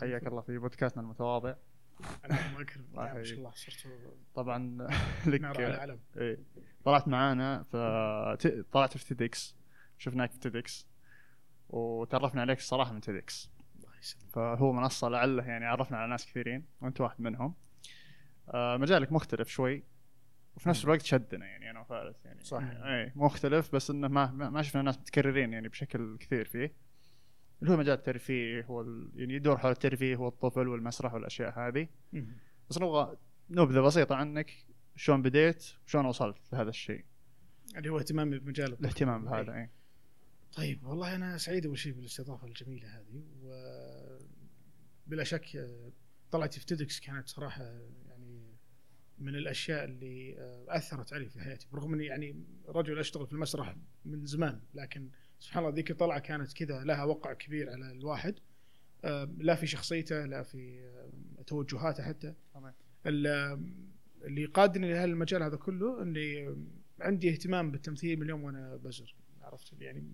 حياك الله في بودكاستنا المتواضع. الله ما. شاء الله صرت طبعا نار على لك إيه. طلعت معانا ف ت- طلعت في TEDx شفناك في تيدكس وتعرفنا عليك الصراحه من TEDx الله يسلمك. فهو منصة لعله يعني عرفنا على ناس كثيرين وأنت واحد منهم. آه مجالك مختلف شوي. وفي نفس الوقت شدنا يعني أنا وفارس يعني. صح. اي مختلف بس إنه ما ما شفنا ناس متكررين يعني بشكل كثير فيه. اللي هو مجال الترفيه هو ال... يعني يدور حول الترفيه هو الطفل والمسرح والأشياء هذه. بس نبغى نبذة بسيطة عنك. شلون بديت؟ وشلون وصلت لهذا الشيء؟ اللي هو اهتمامي بمجال. الاهتمام بهذا إيه. اي طيب والله أنا سعيد أول شيء بالاستضافة الجميلة هذه. و بلا شك طلعتي في تيدكس كانت صراحة يعني من الأشياء اللي آه، أثرت علي في حياتي. برغم إني يعني رجل أشتغل في المسرح من زمان لكن سبحان الله ذيك الطلعة كانت كذا لها وقع كبير على الواحد. آه، لا في شخصيته لا في آه، توجهاته حتى. ال- اللي قادني لهالمجال هذا كله اني عندي اهتمام بالتمثيل من يوم وأنا بزر عرفت؟ يعني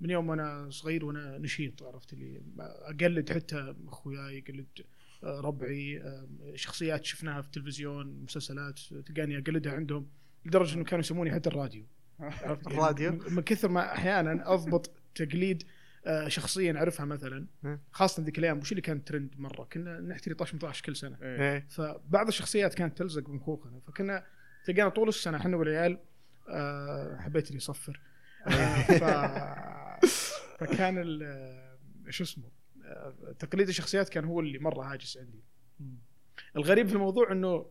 من يوم وأنا صغير وأنا نشيط عرفت؟ اللي أقلد حتى أخوياي أقلد آه، ربعي آه، شخصيات شفناها في التلفزيون مسلسلات تلقاني أقلدها عندهم لدرجة إنه كانوا يسموني حتى الراديو. الراديو؟ من من كثر ما أحيانا أضبط تقليد آه، شخصيه نعرفها مثلا مم. خاصة ذيك الأيام وش اللي كان ترند مرة كنا نحتري طاش مطاش كل سنة إيه. إيه فبعض الشخصيات كانت تلزق بمخوخنا فكنا تلقانا طول السنة إحنا والعيال آه، حبيت اللي يصفر آه، ف... فكان ال- شو اسمه تقليد الشخصيات كان هو اللي مرة هاجس عندي. الغريب في الموضوع إنه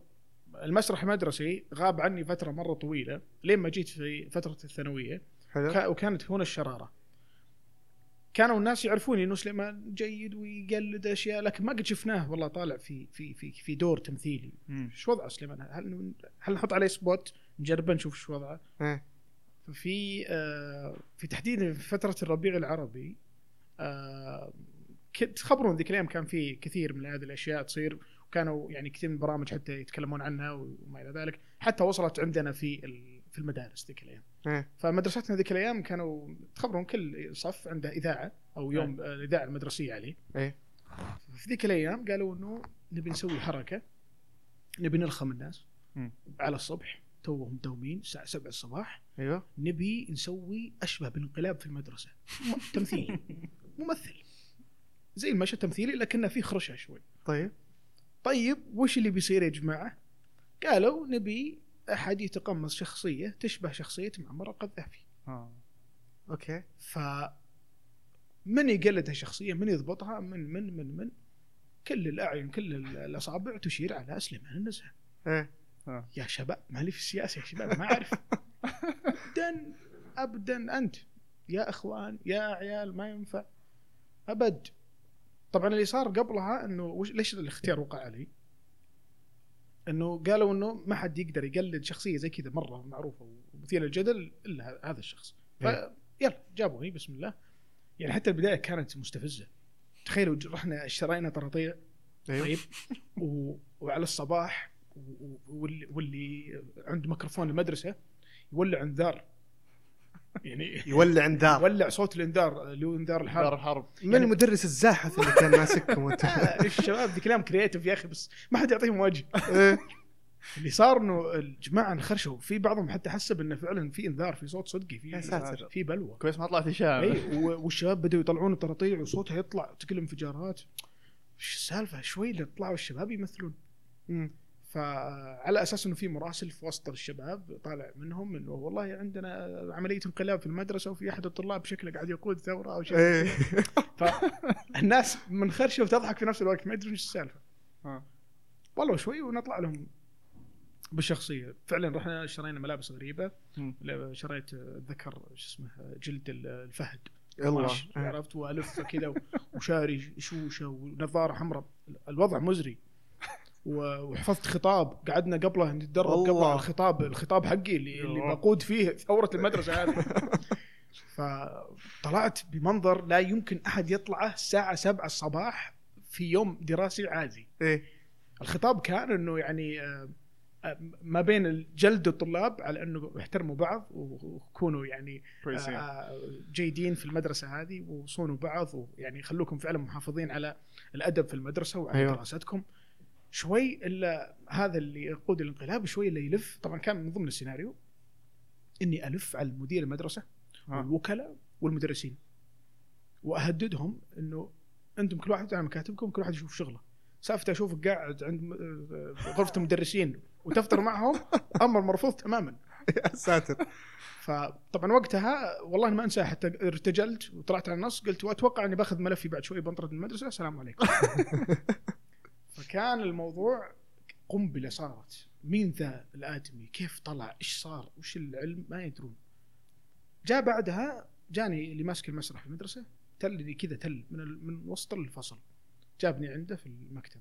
المسرح المدرسي غاب عني فترة مرة طويلة لين ما جيت في فترة الثانوية. حلو. كا- وكانت هنا الشرارة. كانوا الناس يعرفوني إنه سليمان جيد ويقلد أشياء لكن ما قد شفناه والله طالع في في في في دور تمثيلي. إيش وضعه سليمان؟ هل هل نحط عليه سبوت نجربه نشوف إيش وضعه. إيه. ففي آه في تحديدا في فترة الربيع العربي آه كنت تخبرون ذيك الأيام كان في كثير من هذه الأشياء تصير. وكانوا يعني كثير من البرامج حتى يتكلمون عنها وما إلى ذلك. حتى وصلت عندنا في في المدارس ذيك الأيام. إيه. فمدرستنا ذيك الأيام كانوا تخبرون كل صف عنده إذاعة أو يوم آه، الإذاعة المدرسية عليه. إيه. في ذيك الأيام قالوا إنه نبي نسوي حركة نبي نلخم الناس. على الصبح توهم دومين الساعة 7 الصباح. أيوه. نبي نسوي أشبه بالانقلاب في المدرسة. تمثيل. ممثل. زي المشهد تمثيلي لكنه فيه خرشة شوي. طيب. طيب وش اللي بيصير يا جماعة؟ قالوا نبي أحد يتقمص شخصية تشبه شخصية معمر القذافي. آه. أوكي. ف من يقلد هالشخصية؟ من يضبطها؟ من من من من؟ كل الأعين كل ال- الأصابع تشير على سليمان النزهة. إيه. يا شباب مالي في السياسة يا شباب ما أعرف. ابدا ابدا أنت. يا إخوان يا عيال ما ينفع. أبد. طبعا اللي صار قبلها إنه وش ليش الاختيار وقع علي؟ إنه قالوا إنه ما حد يقدر يقلد شخصية زي كذا مرة معروفة ومثيرة للجدل إلا هذا الشخص. إيه. فيلا جابوني بسم الله. يعني حتى البداية كانت مستفزة. تخيلوا رحنا اشترينا طراطيع. أيوه. طيب. و... وعلى الصباح واللي... عنده ميكروفون المدرسة يولع انذار. يعني يولع دار يولع صوت الانذار اللي هو انذار الحرب. الحرب. من المدرس الزاحف اللي كان ماسككم وانت آه، الشباب؟ ذي كلام creative يا أخي بس ما حد يعطيهم وجه إيه. اللي صار إنه الجماعة انخرشوا. في بعضهم حتى حسب إنه فعلا في انذار في صوت صدقي يا في ساتر. في بلوى. كويس ما طلعت اشاعه اي و- والشباب بدأوا يطلعون الطراطيع وصوتها يطلع تقل انفجارات. إيش السالفة؟ شوي اللي طلعوا الشباب يمثلون. مم. فعلى أساس إنه في مراسل في وسط الشباب طالع منهم إنه والله عندنا عملية انقلاب في المدرسة وفي أحد الطلاب شكله قاعد يقود ثورة أو شيء. إيه. فالناس منخرشه وتضحك في نفس الوقت ما يدرون إيش السالفة. آه. والله شوي ونطلع لهم بالشخصية. فعلا رحنا اشترينا ملابس غريبة. شريت ذكر شو اسمه جلد الفهد. الله عرفت؟ وألفه كذا وشاري شوشة ونظارة حمراء. الوضع مزري. وحفظت خطاب قعدنا قبله نتدرب قبل الله. على الخطاب الخطاب حقي اللي, اللي. بقود فيه ثورة المدرسة هذه فطلعت بمنظر لا يمكن أحد يطلعه الساعة 7 الصباح في يوم دراسي عادي إيه الخطاب كان إنه يعني آه، آه، ما بين جلد الطلاب على إنه يحترموا بعض ويكونوا يعني كويسين آه، جيدين في المدرسة هذه وصونوا بعض ويعني خلوكم فعلا محافظين على الأدب في المدرسة وعلى. أيوة. دراستكم شوي إلا هذا اللي يقود الانقلاب شوي اللي يلف. طبعا كان من ضمن السيناريو إني ألف على مدير المدرسة آه. والوكلاء والمدرسين وأهددهم إنه أنتم كل واحد على مكاتبكم كل واحد يشوف شغله. سالفة أشوفك قاعد عند آه، غرفة المدرسين وتفطر معهم أمر مرفوض تماما. يا ساتر. فطبعا وقتها والله ما انسى حتى ارتجلت وطلعت على النص قلت وأتوقع إني بأخذ ملفي بعد شوي بنطرد من المدرسة. السلام عليكم. فكان الموضوع قنبله صارت. مين ذا الآدمي؟ كيف طلع؟ إيش صار؟ وش العلم؟ ما يدرون. جاء بعدها جاني اللي ماسك المسرح في المدرسة تلني كذا تل من ال- من وسط الفصل. جابني عنده في المكتب.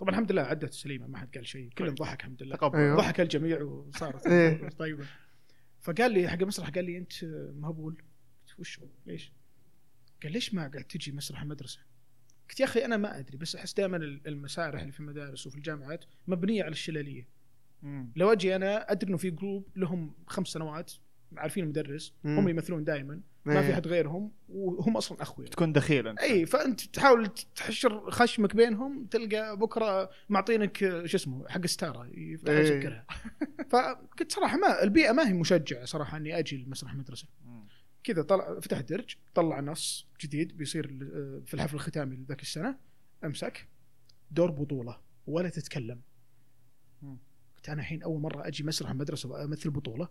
طبعا الحمد لله عدت سليمة ما حد قال شيء. كلهم ضحك الحمد لله. أيوه. ضحك الجميع وصارت. إيه. طيبة. فقال لي حق المسرح قال لي أنت مهبول. قلت وش؟ هو؟ ليش؟ قال ليش ما قاعد تجي مسرح المدرسة؟ قلت يا أخي أنا ما أدري بس أحس دائما المسارح اللي في المدارس وفي الجامعات مبنية على الشلالية مم. لو أجي أنا أدري إنه في جروب لهم خمس سنوات عارفين المدرس مم. هم يمثلون دائما ما في إيه. احد غيرهم وهم أصلا أخويا تكون دخيل أنت اي فأنت تحاول تحشر خشمك بينهم تلقى بكرة معطينك شو اسمه حق ستارة يفتح إيه. يسكرها فقلت صراحة ما البيئة ما هي مشجعة صراحة إني أجي لمسرح المدرسة. كذا طلع فتح الدرج طلع نص جديد بيصير آه، في الحفل الختامي لذاك السنة امسك دور بطولة ولا تتكلم. قلت أنا الحين أول مرة أجي مسرح المدرسة وأمثل بطولة.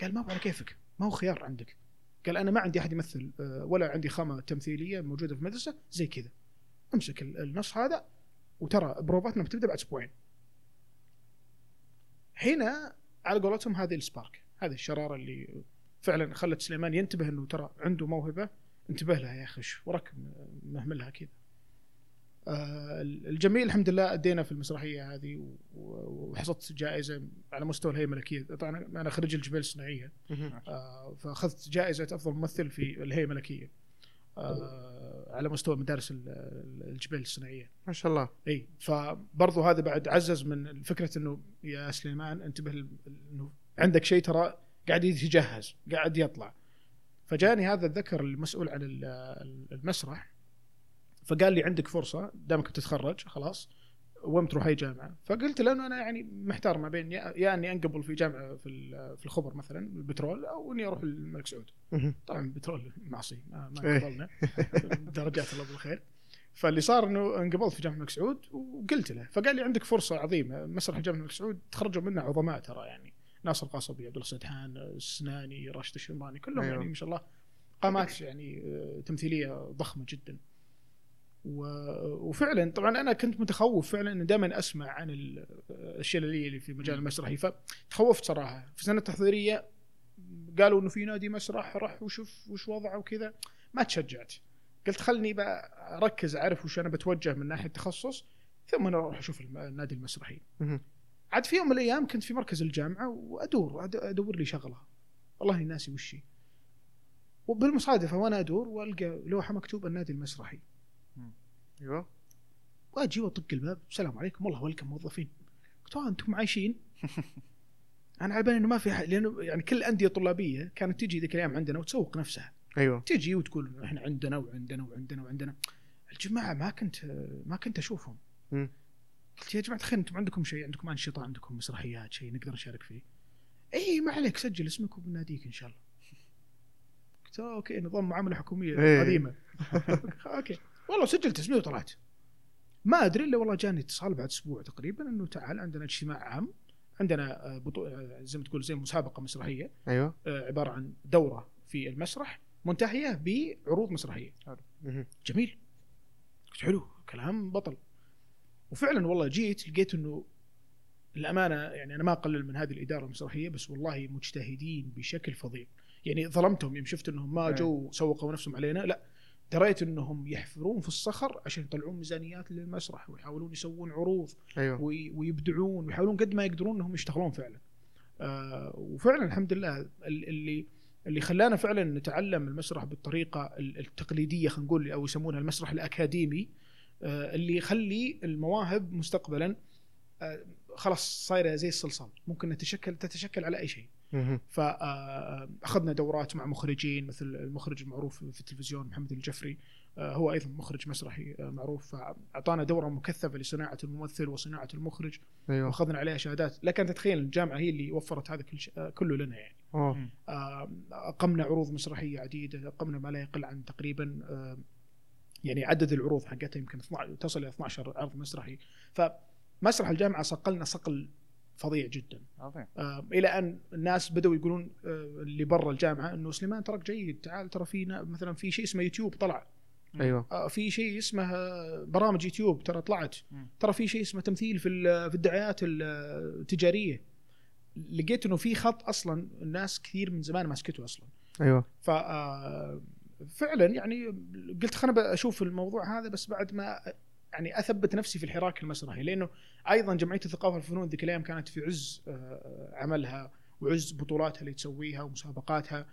قال ما هو على كيفك ما هو خيار عندك. قال أنا ما عندي أحد يمثل آه، ولا عندي خامة تمثيلية موجودة في المدرسة زي كذا. امسك ال- النص هذا وترى بروفاتنا بتبدأ بعد أسبوعين. هنا على قولتهم هذه السبارك هذه الشرارة اللي فعلا خلت سليمان ينتبه إنه ترى عنده موهبة. انتبه لها يا أخي وراك مهملها كذا. آه، الجميل الحمد لله أدينا في المسرحية هذه وحصلت جائزة على مستوى الهيئه الملكيه طبعا أنا خريج الجبال الصناعية. آه، فأخذت جائزة أفضل ممثل في الهيئه الملكيه آه، على مستوى مدارس ال- ال- الجبال الصناعية. ما شاء الله. إي فبرضو هذا بعد عزز من فكرة إنه يا سليمان انتبه إنه عندك شيء ترى قاعد يتجهز قاعد يطلع فجاني هذا الذكر المسؤول عن ال- ال- المسرح فقال لي عندك فرصة دامك بتتخرج خلاص وين بتروح أي جامعة؟ فقلت له إنه أنا يعني محتار ما بين يا يا إني أنقبل في جامعة في في الخبر مثلا البترول أو إني أروح الملك سعود. طبعا البترول معصي ما, ما إيه. قبلنا درجات الله بالخير فاللي صار إنه انقبلت في جامعة الملك سعود وقلت له فقال لي عندك فرصة عظيمة مسرح جامعة الملك سعود تخرجوا منه عظماء ترى يعني ناصر قاصبي عبد الله سدحان السناني راشد الشمراني كلهم أيوه. يعني ما شاء الله قامات يعني آه، تمثيلية ضخمة جدا. و- وفعلا طبعا أنا كنت متخوف فعلا انه دائما أسمع عن ال- الشلاليه اللي في مجال المسرحي. فتخوفت صراحة. في سنه التحضيرية قالوا إنه في نادي مسرح رح وشوف وش وضعه وكذا. ما تشجعت. قلت خلني بقى أركز أعرف وش أنا بتوجه من ناحية تخصص ثم أنا أروح أشوف النادي المسرحي. عاد في يوم من الأيام كنت في مركز الجامعة وأدور أدور لي شغلة. والله إني ناسي وش هي. وبالمصادفة وأنا أدور وألقى لوحة مكتوب النادي المسرحي. أيوه. وأجي وأطق الباب. السلام عليكم. والله ويلكم موظفين. قلت "آه، أنتم عايشين؟ أنا على بالي إنه ما في حد لأنه يعني كل الأندية الطلابية كانت تجي ذيك الأيام عندنا وتسوق نفسها. أيوه. تجي وتقول إحنا عندنا وعندنا وعندنا وعندنا. الجماعة ما كنت ما كنت أشوفهم. مم. قلت يا جماعة الخير أنتم عندكم شيء عندكم أنشطة عندكم مسرحيات شيء نقدر نشارك فيه. اي ما عليك سجل اسمك وبناديك إن شاء الله. قلت "آه، okay نظام معاملة حكومية إيه. قديمة. okay. والله سجلت اسمي وطلعت. ما أدري إلا والله جاني اتصال بعد أسبوع تقريبا إنه تعال عندنا اجتماع عام. عندنا آه، بطو... آه، زي ما تقول زي مسابقة مسرحية. أيوه. آه، عبارة عن دورة في المسرح منتهية بعروض مسرحية. مم. جميل. قلت حلو كلام بطل. وفعلا والله جيت لقيت إنه الأمانة يعني أنا ما أقلل من هذه الإدارة المسرحية بس والله مجتهدين بشكل فظيع يعني ظلمتهم يوم شفت إنهم ما إيه. جو سوقوا نفسهم علينا لا دريت إنهم يحفرون في الصخر عشان يطلعون ميزانيات للمسرح ويحاولون يسوون عروض وي- ويبدعون ويحاولون قد ما يقدرون إنهم يشتغلون فعلا. آه وفعلا الحمد لله ال- اللي اللي خلانا فعلا نتعلم المسرح بالطريقة ال- التقليدية خلينا نقول أو يسمونها المسرح الأكاديمي اللي يخلي المواهب مستقبلا آه خلاص صايرة زي الصلصال. ممكن نتشكل تتشكل على أي شيء. فاخذنا دورات مع مخرجين مثل المخرج المعروف في التلفزيون محمد الجفري آه، هو أيضا مخرج مسرحي آه، معروف. فأعطانا دورة مكثفة لصناعة الممثل وصناعة المخرج. أيوه. واخذنا عليها شهادات. لكن تتخيل الجامعة هي اللي وفرت هذا كل ش- آه، كله لنا يعني. أوه. آه، أقمنا عروض مسرحية عديدة أقمنا ما لا يقل عن تقريبا آه، يعني عدد العروض حقتها يمكن 12 تصل إلى 12 عرض مسرحي. فمسرح الجامعة صقلنا صقل فظيع جدا. عظيم. آه، إلى أن الناس بدأوا يقولون آه، اللي برا الجامعة إنه سليمان تراك جيد تعال ترى في مثلا في شيء اسمه يوتيوب طلع. أيوه. آه، في شيء اسمه برامج يوتيوب ترى طلعت. مم. ترى في شيء اسمه تمثيل في ال- في الدعايات ال- التجارية. لقيت إنه في خط أصلا الناس كثير من زمان ماسكته أصلا. أيوه. ف آه، فعلا يعني قلت خلنا أشوف الموضوع هذا بس بعد ما يعني أثبت نفسي في الحراك المسرحي لأنه أيضا جمعية الثقافة والفنون ذيك الأيام كانت في عز آه، عملها وعز بطولاتها اللي تسويها ومسابقاتها.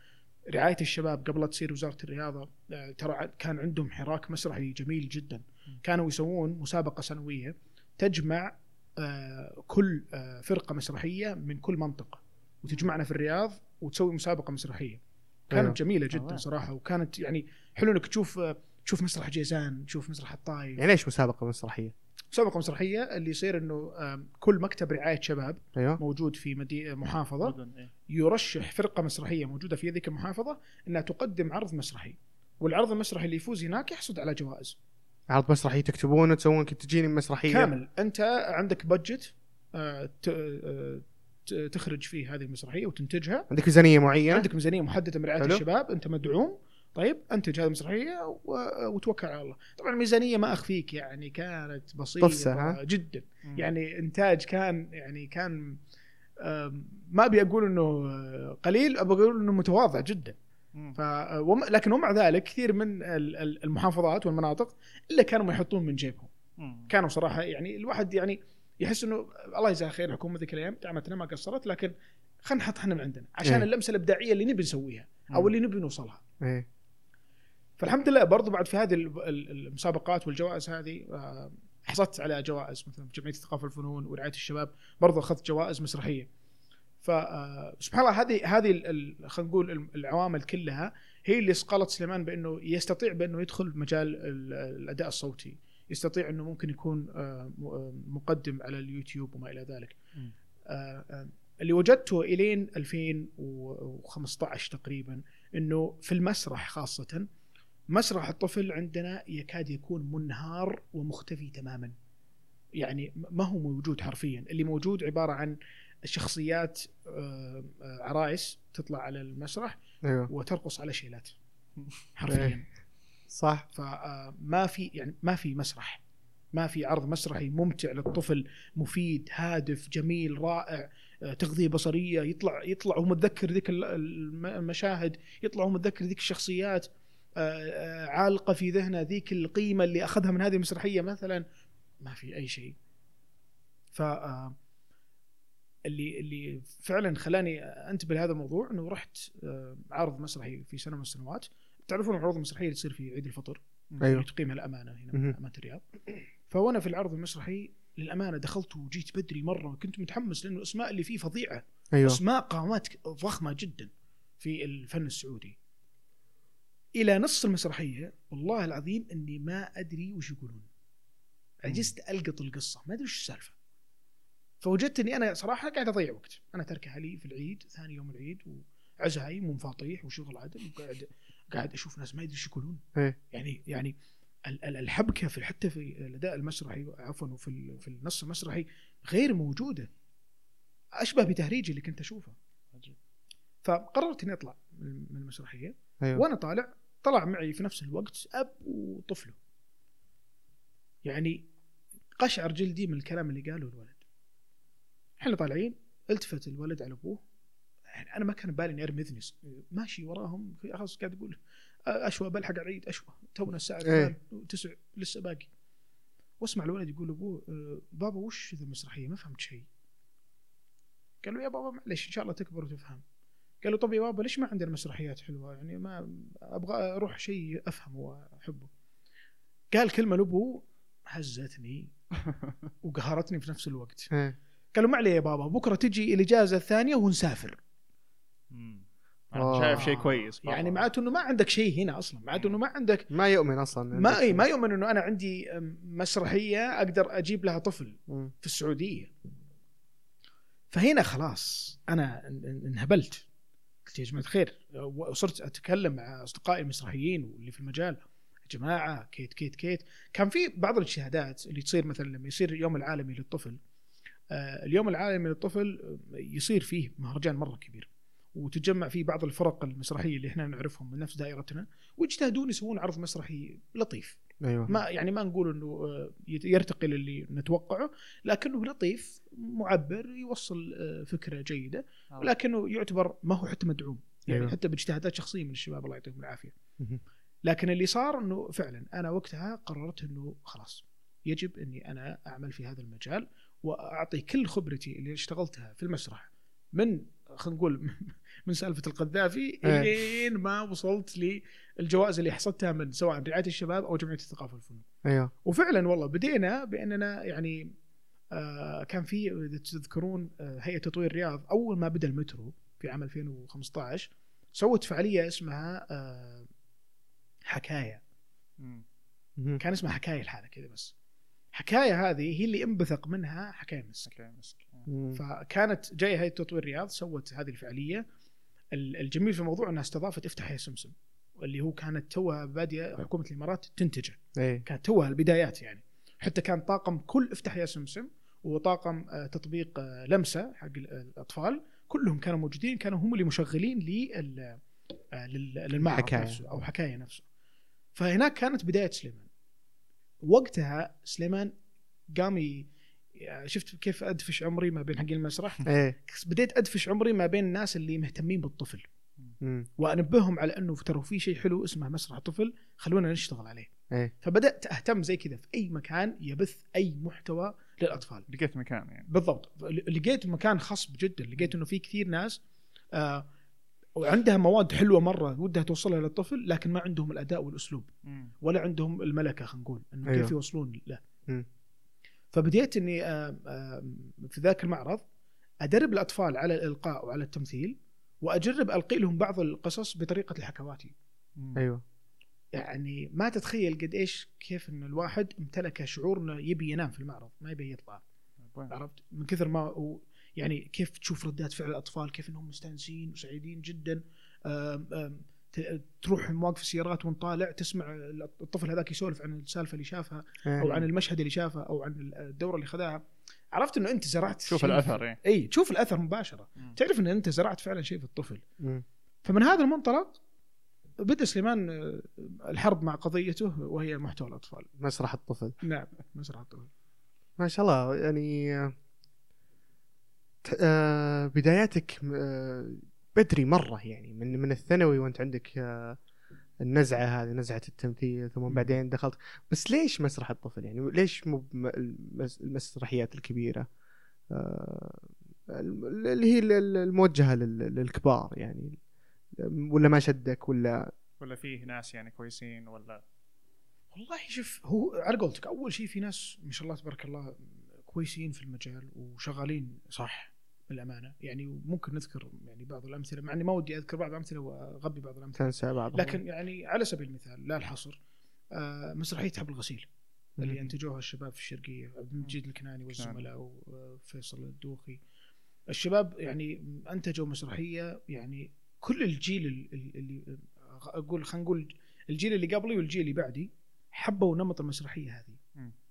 رعاية الشباب قبل لا تصير وزارة الرياضة آه، ترى كان عندهم حراك مسرحي جميل جدا. كانوا يسوون مسابقة سنوية تجمع آه، كل فرقة مسرحية من كل منطقة وتجمعنا في الرياض وتسوي مسابقة مسرحية. كانت أيوة. جميلة جدا آه. صراحة وكانت يعني حلو إنك تشوف تشوف مسرح جيزان تشوف مسرح الطايف يعني ليش مسابقة مسرحية؟ مسابقة مسرحية اللي يصير إنه كل مكتب رعاية شباب أيوه موجود في مدي... محافظة إيه. يرشح فرقة مسرحية موجودة في ذيك المحافظة إنها تقدم عرض مسرحي والعرض المسرحي اللي يفوز هناك يحصد على جوائز عرض مسرحي تكتبونه تسوون تجيني مسرحية كامل أنت عندك بادجت تخرج فيه هذه المسرحية وتنتجها عندك ميزانية معينة عندك ميزانية محددة من رعاية. الشباب أنت مدعوم طيب أنتج هذه المسرحية و- وتوكل على الله طبعا الميزانية ما أخفيك يعني كانت بسيطة؟ جدا مم. يعني إنتاج كان يعني كان ما أبي أقول إنه قليل أبي أقول إنه متواضع جدا. ف وم- لكن ومع ذلك كثير من ال- ال- المحافظات والمناطق إلا كانوا ما يحطون من جيبهم. كانوا صراحة يعني الواحد يعني يحس إنه الله يجزاها خير الحكومة ذيك الأيام دعمتنا ما قصرت لكن خلينا نحط إحنا من عندنا عشان إيه. اللمسة الإبداعية اللي نبي نسويها أو. اللي نبي نوصلها إيه فالحمد لله برضو بعد في هذه ال- ال- المسابقات والجوائز هذه آه، حصلت على جوائز مثلا جمعية الثقافه والفنون ورعاية الشباب برضو أخذت جوائز مسرحية فسبحان الله هذه هذه خلينا نقول العوامل كلها هي اللي صقلت سليمان بأنه يستطيع بأنه يدخل مجال ال- الأداء الصوتي يستطيع إنه ممكن يكون آه، آه، مقدم على اليوتيوب وما إلى ذلك. آه، اللي وجدته إلين 2015 تقريبا إنه في المسرح خاصة مسرح الطفل عندنا يكاد يكون منهار ومختفي تماما. يعني ما هو موجود حرفيا. اللي موجود عبارة عن شخصيات عرايس تطلع على المسرح أيوه. وترقص على شيلات. حرفيا. إيه. صح؟ فما في يعني ما في مسرح. ما في عرض مسرحي ممتع للطفل مفيد هادف جميل رائع آه، تغذية بصرية يطلع يطلع ومتذكر ذيك ال- الم- المشاهد يطلع ومتذكر ذيك الشخصيات آه، آه، عالقة في ذهنه ذيك القيمة اللي أخذها من هذه المسرحية مثلا. ما في أي شيء. ف آه، اللي اللي فعلا خلاني أنتبه لهذا الموضوع إنه رحت آه، عرض مسرحي في سنه من السنوات. تعرفون العروض المسرحية اللي تصير في عيد الفطر؟ أيوه. تقيمها الأمانة هنا. أمانة الرياض. فوأنا في العرض المسرحي للأمانة دخلت وجيت بدري مرة كنت متحمس لأنه الأسماء اللي فيه فظيعة. أيوه. أسماء قامات ضخمة جدا في الفن السعودي. إلى نص المسرحية والله العظيم إني ما أدري وش يقولون. عجزت ألقط القصة ما أدري وش السالفة. فوجدت اني أنا صراحة قاعد أضيع وقت. أنا تركها لي في العيد ثاني يوم العيد وعزايم ومفاطيح وشغل عدل وقاعد قاعد أشوف ناس ما ادري إيش يقولون. إيه. يعني يعني ال- ال- الحبكة في حتى في الأداء المسرحي عفوا وفي ال- في النص المسرحي غير موجودة. أشبه بتهريج اللي كنت أشوفه. فقررت إني أطلع من من المسرحية. أيوه. وأنا طالع طلع معي في نفس الوقت أب وطفله يعني قشعر جلدي من الكلام اللي قاله الولد. إحنا طالعين التفت الولد على أبوه. يعني أنا ما كان بالي إني أرمي إذني. ماشي وراهم خلاص قاعد أقول أشوى بلحق على العيد أشوى. تونا الساعة إيه. الآن تسع لسه باقي. واسمع الولد يقول لابوه "أه، بابا وش ذا المسرحية؟ ما فهمت شيء. قال له يا بابا معلش إن شاء الله تكبر وتفهم. قال له طب يا بابا ليش ما عندنا مسرحيات حلوة؟ يعني ما أبغى أروح شيء افهمه وأحبه. قال كلمة لأبوه هزتني وقهرتني في نفس الوقت. إيه. قالوا ما عليه يا بابا بكرة تجي الإجازة الثانية ونسافر. مم. آه. أنا شايف شيء كويس يعني مرة. معناته إنه ما عندك شيء هنا أصلا معناته إنه ما عندك ما يؤمن أصلا ما أي ما يؤمن إنه أنا عندي مسرحية أقدر أجيب لها طفل مم. في السعودية فهنا خلاص أنا إن- إن- انهبلت قلت يا جماعة الخير وصرت أتكلم مع أصدقائي المسرحيين واللي في المجال يا جماعة كيت كيت كيت كان في بعض الاجتهادات اللي تصير مثلا لما يصير اليوم العالمي للطفل آه، اليوم العالمي للطفل آه، يصير فيه مهرجان مرة كبير وتتجمع فيه بعض الفرق المسرحية اللي إحنا نعرفهم من نفس دائرتنا ويجتهدون يسوون عرض مسرحي لطيف أيوه ما يعني ما نقول إنه آه، يرتقي للي نتوقعه لكنه لطيف معبر يوصل آه، فكرة جيدة آه. ولكنه يعتبر ما هو حتى مدعوم يعني أيوه. حتى باجتهادات شخصية من الشباب الله يعطيهم العافية. لكن اللي صار إنه فعلا أنا وقتها قررت إنه خلاص يجب إني أنا أعمل في هذا المجال وأعطي كل خبرتي اللي اشتغلتها في المسرح من خلينا نقول من سالفة القذافي إيه. إلين ما وصلت للجوائز اللي حصلتها من سواء رعاية الشباب أو جمعية الثقافة والفنون. أيوه وفعلا والله بدينا بأننا يعني آه كان في إذا تذكرون آه هيئة تطوير الرياض أول ما بدأ المترو في عام 2015 سوت فعالية اسمها آه حكاية. كان اسمها حكاية الحالة كذا بس حكاية هذه هي اللي انبثق منها حكاية مسك okay مسك مم. فكانت جاية هيئه تطوير الرياض سوت هذه الفعاليه ال- الجميل في الموضوع إنها استضافت افتح يا سمسم اللي هو كانت توها بادية حكومة الإمارات تنتجه. إيه. كانت توها البدايات يعني. حتى كان طاقم كل افتح يا سمسم وطاقم آه، تطبيق آه، لمسة حق ال- الأطفال. كلهم كانوا موجودين كانوا هم اللي مشغلين لل آه، لل- للمعرض حكاية. نفسه أو حكاية نفسه. فهناك كانت بداية سليمان. وقتها سليمان قام شفت كيف أدفش عمري ما بين حق المسرح؟ إيه. بديت أدفش عمري ما بين الناس اللي مهتمين بالطفل. مم. وأنبههم على أنه ترى في شيء حلو اسمه مسرح طفل خلونا نشتغل عليه. إيه. فبدأت أهتم زي كذا في أي مكان يبث أي محتوى للأطفال. لقيت مكان يعني. بالضبط. لقيت مكان خصب جدا لقيت إنه في كثير ناس آه وعندها مواد حلوة مرة ودها توصلها للطفل لكن ما عندهم الأداء والأسلوب. مم. ولا عندهم الملكة خلينا نقول. إنه أيوه. كيف يوصلون له. مم. فبديت إني في ذاك المعرض أدرب الأطفال على الإلقاء وعلى التمثيل وأجرب ألقي لهم بعض القصص بطريقة الحكواتي. أيوه. يعني ما تتخيل قد إيش كيف إن الواحد امتلك شعور إنه يبي ينام في المعرض ما يبي يطلع. وين؟ عرفت؟ من كثر ما هو يعني كيف تشوف ردات فعل الأطفال كيف إنهم مستانسين وسعيدين جدا. آم آم تروح مواقف السيارات ونطالع تسمع الطفل هذاك يسولف عن السالفة اللي شافها إيه. أو عن المشهد اللي شافه أو عن الدورة اللي خذاها. عرفت إنه أنت زرعت شوف شيء الأثر يعني اي تشوف الأثر مباشرة. مم. تعرف إن أنت زرعت فعلا شيء في الطفل. مم. فمن هذا المنطلق بدأ سليمان آه، الحرب مع قضيته وهي محتوى الأطفال. مسرح الطفل. نعم مسرح الطفل. ما شاء الله يعني ت- آه، بداياتك آه، بدري مرة يعني من من الثانوي وانت عندك آه، النزعة هذه نزعة التمثيل ثم بعدين دخلت. بس ليش مسرح الطفل؟ يعني ليش مو المسرحيات الكبيرة؟ آه، اللي هي ال- ال- الموجهة لل- للكبار يعني. ولا ما شدك؟ ولا ولا فيه ناس يعني كويسين؟ ولا والله شوف هو على قولتك أول شيء في ناس ما شاء الله تبارك الله كويسين في المجال وشغالين صح. بالأمانة يعني ممكن نذكر يعني بعض الأمثلة مع إني ما ودي أذكر بعض الامثله وأغبي بعض الأمثلة تنسى بعض لكن يعني على سبيل المثال لا الحصر آه مسرحية حب الغسيل اللي. أنتجوها الشباب في الشرقية عبد المجيد الكناني والزملاء وفيصل الدوخي الشباب يعني أنتجوا مسرحية يعني كل الجيل ال- ال- اللي أقول خلينا نقول الجيل اللي قبلي والجيل اللي بعدي حبوا نمط المسرحية هذه.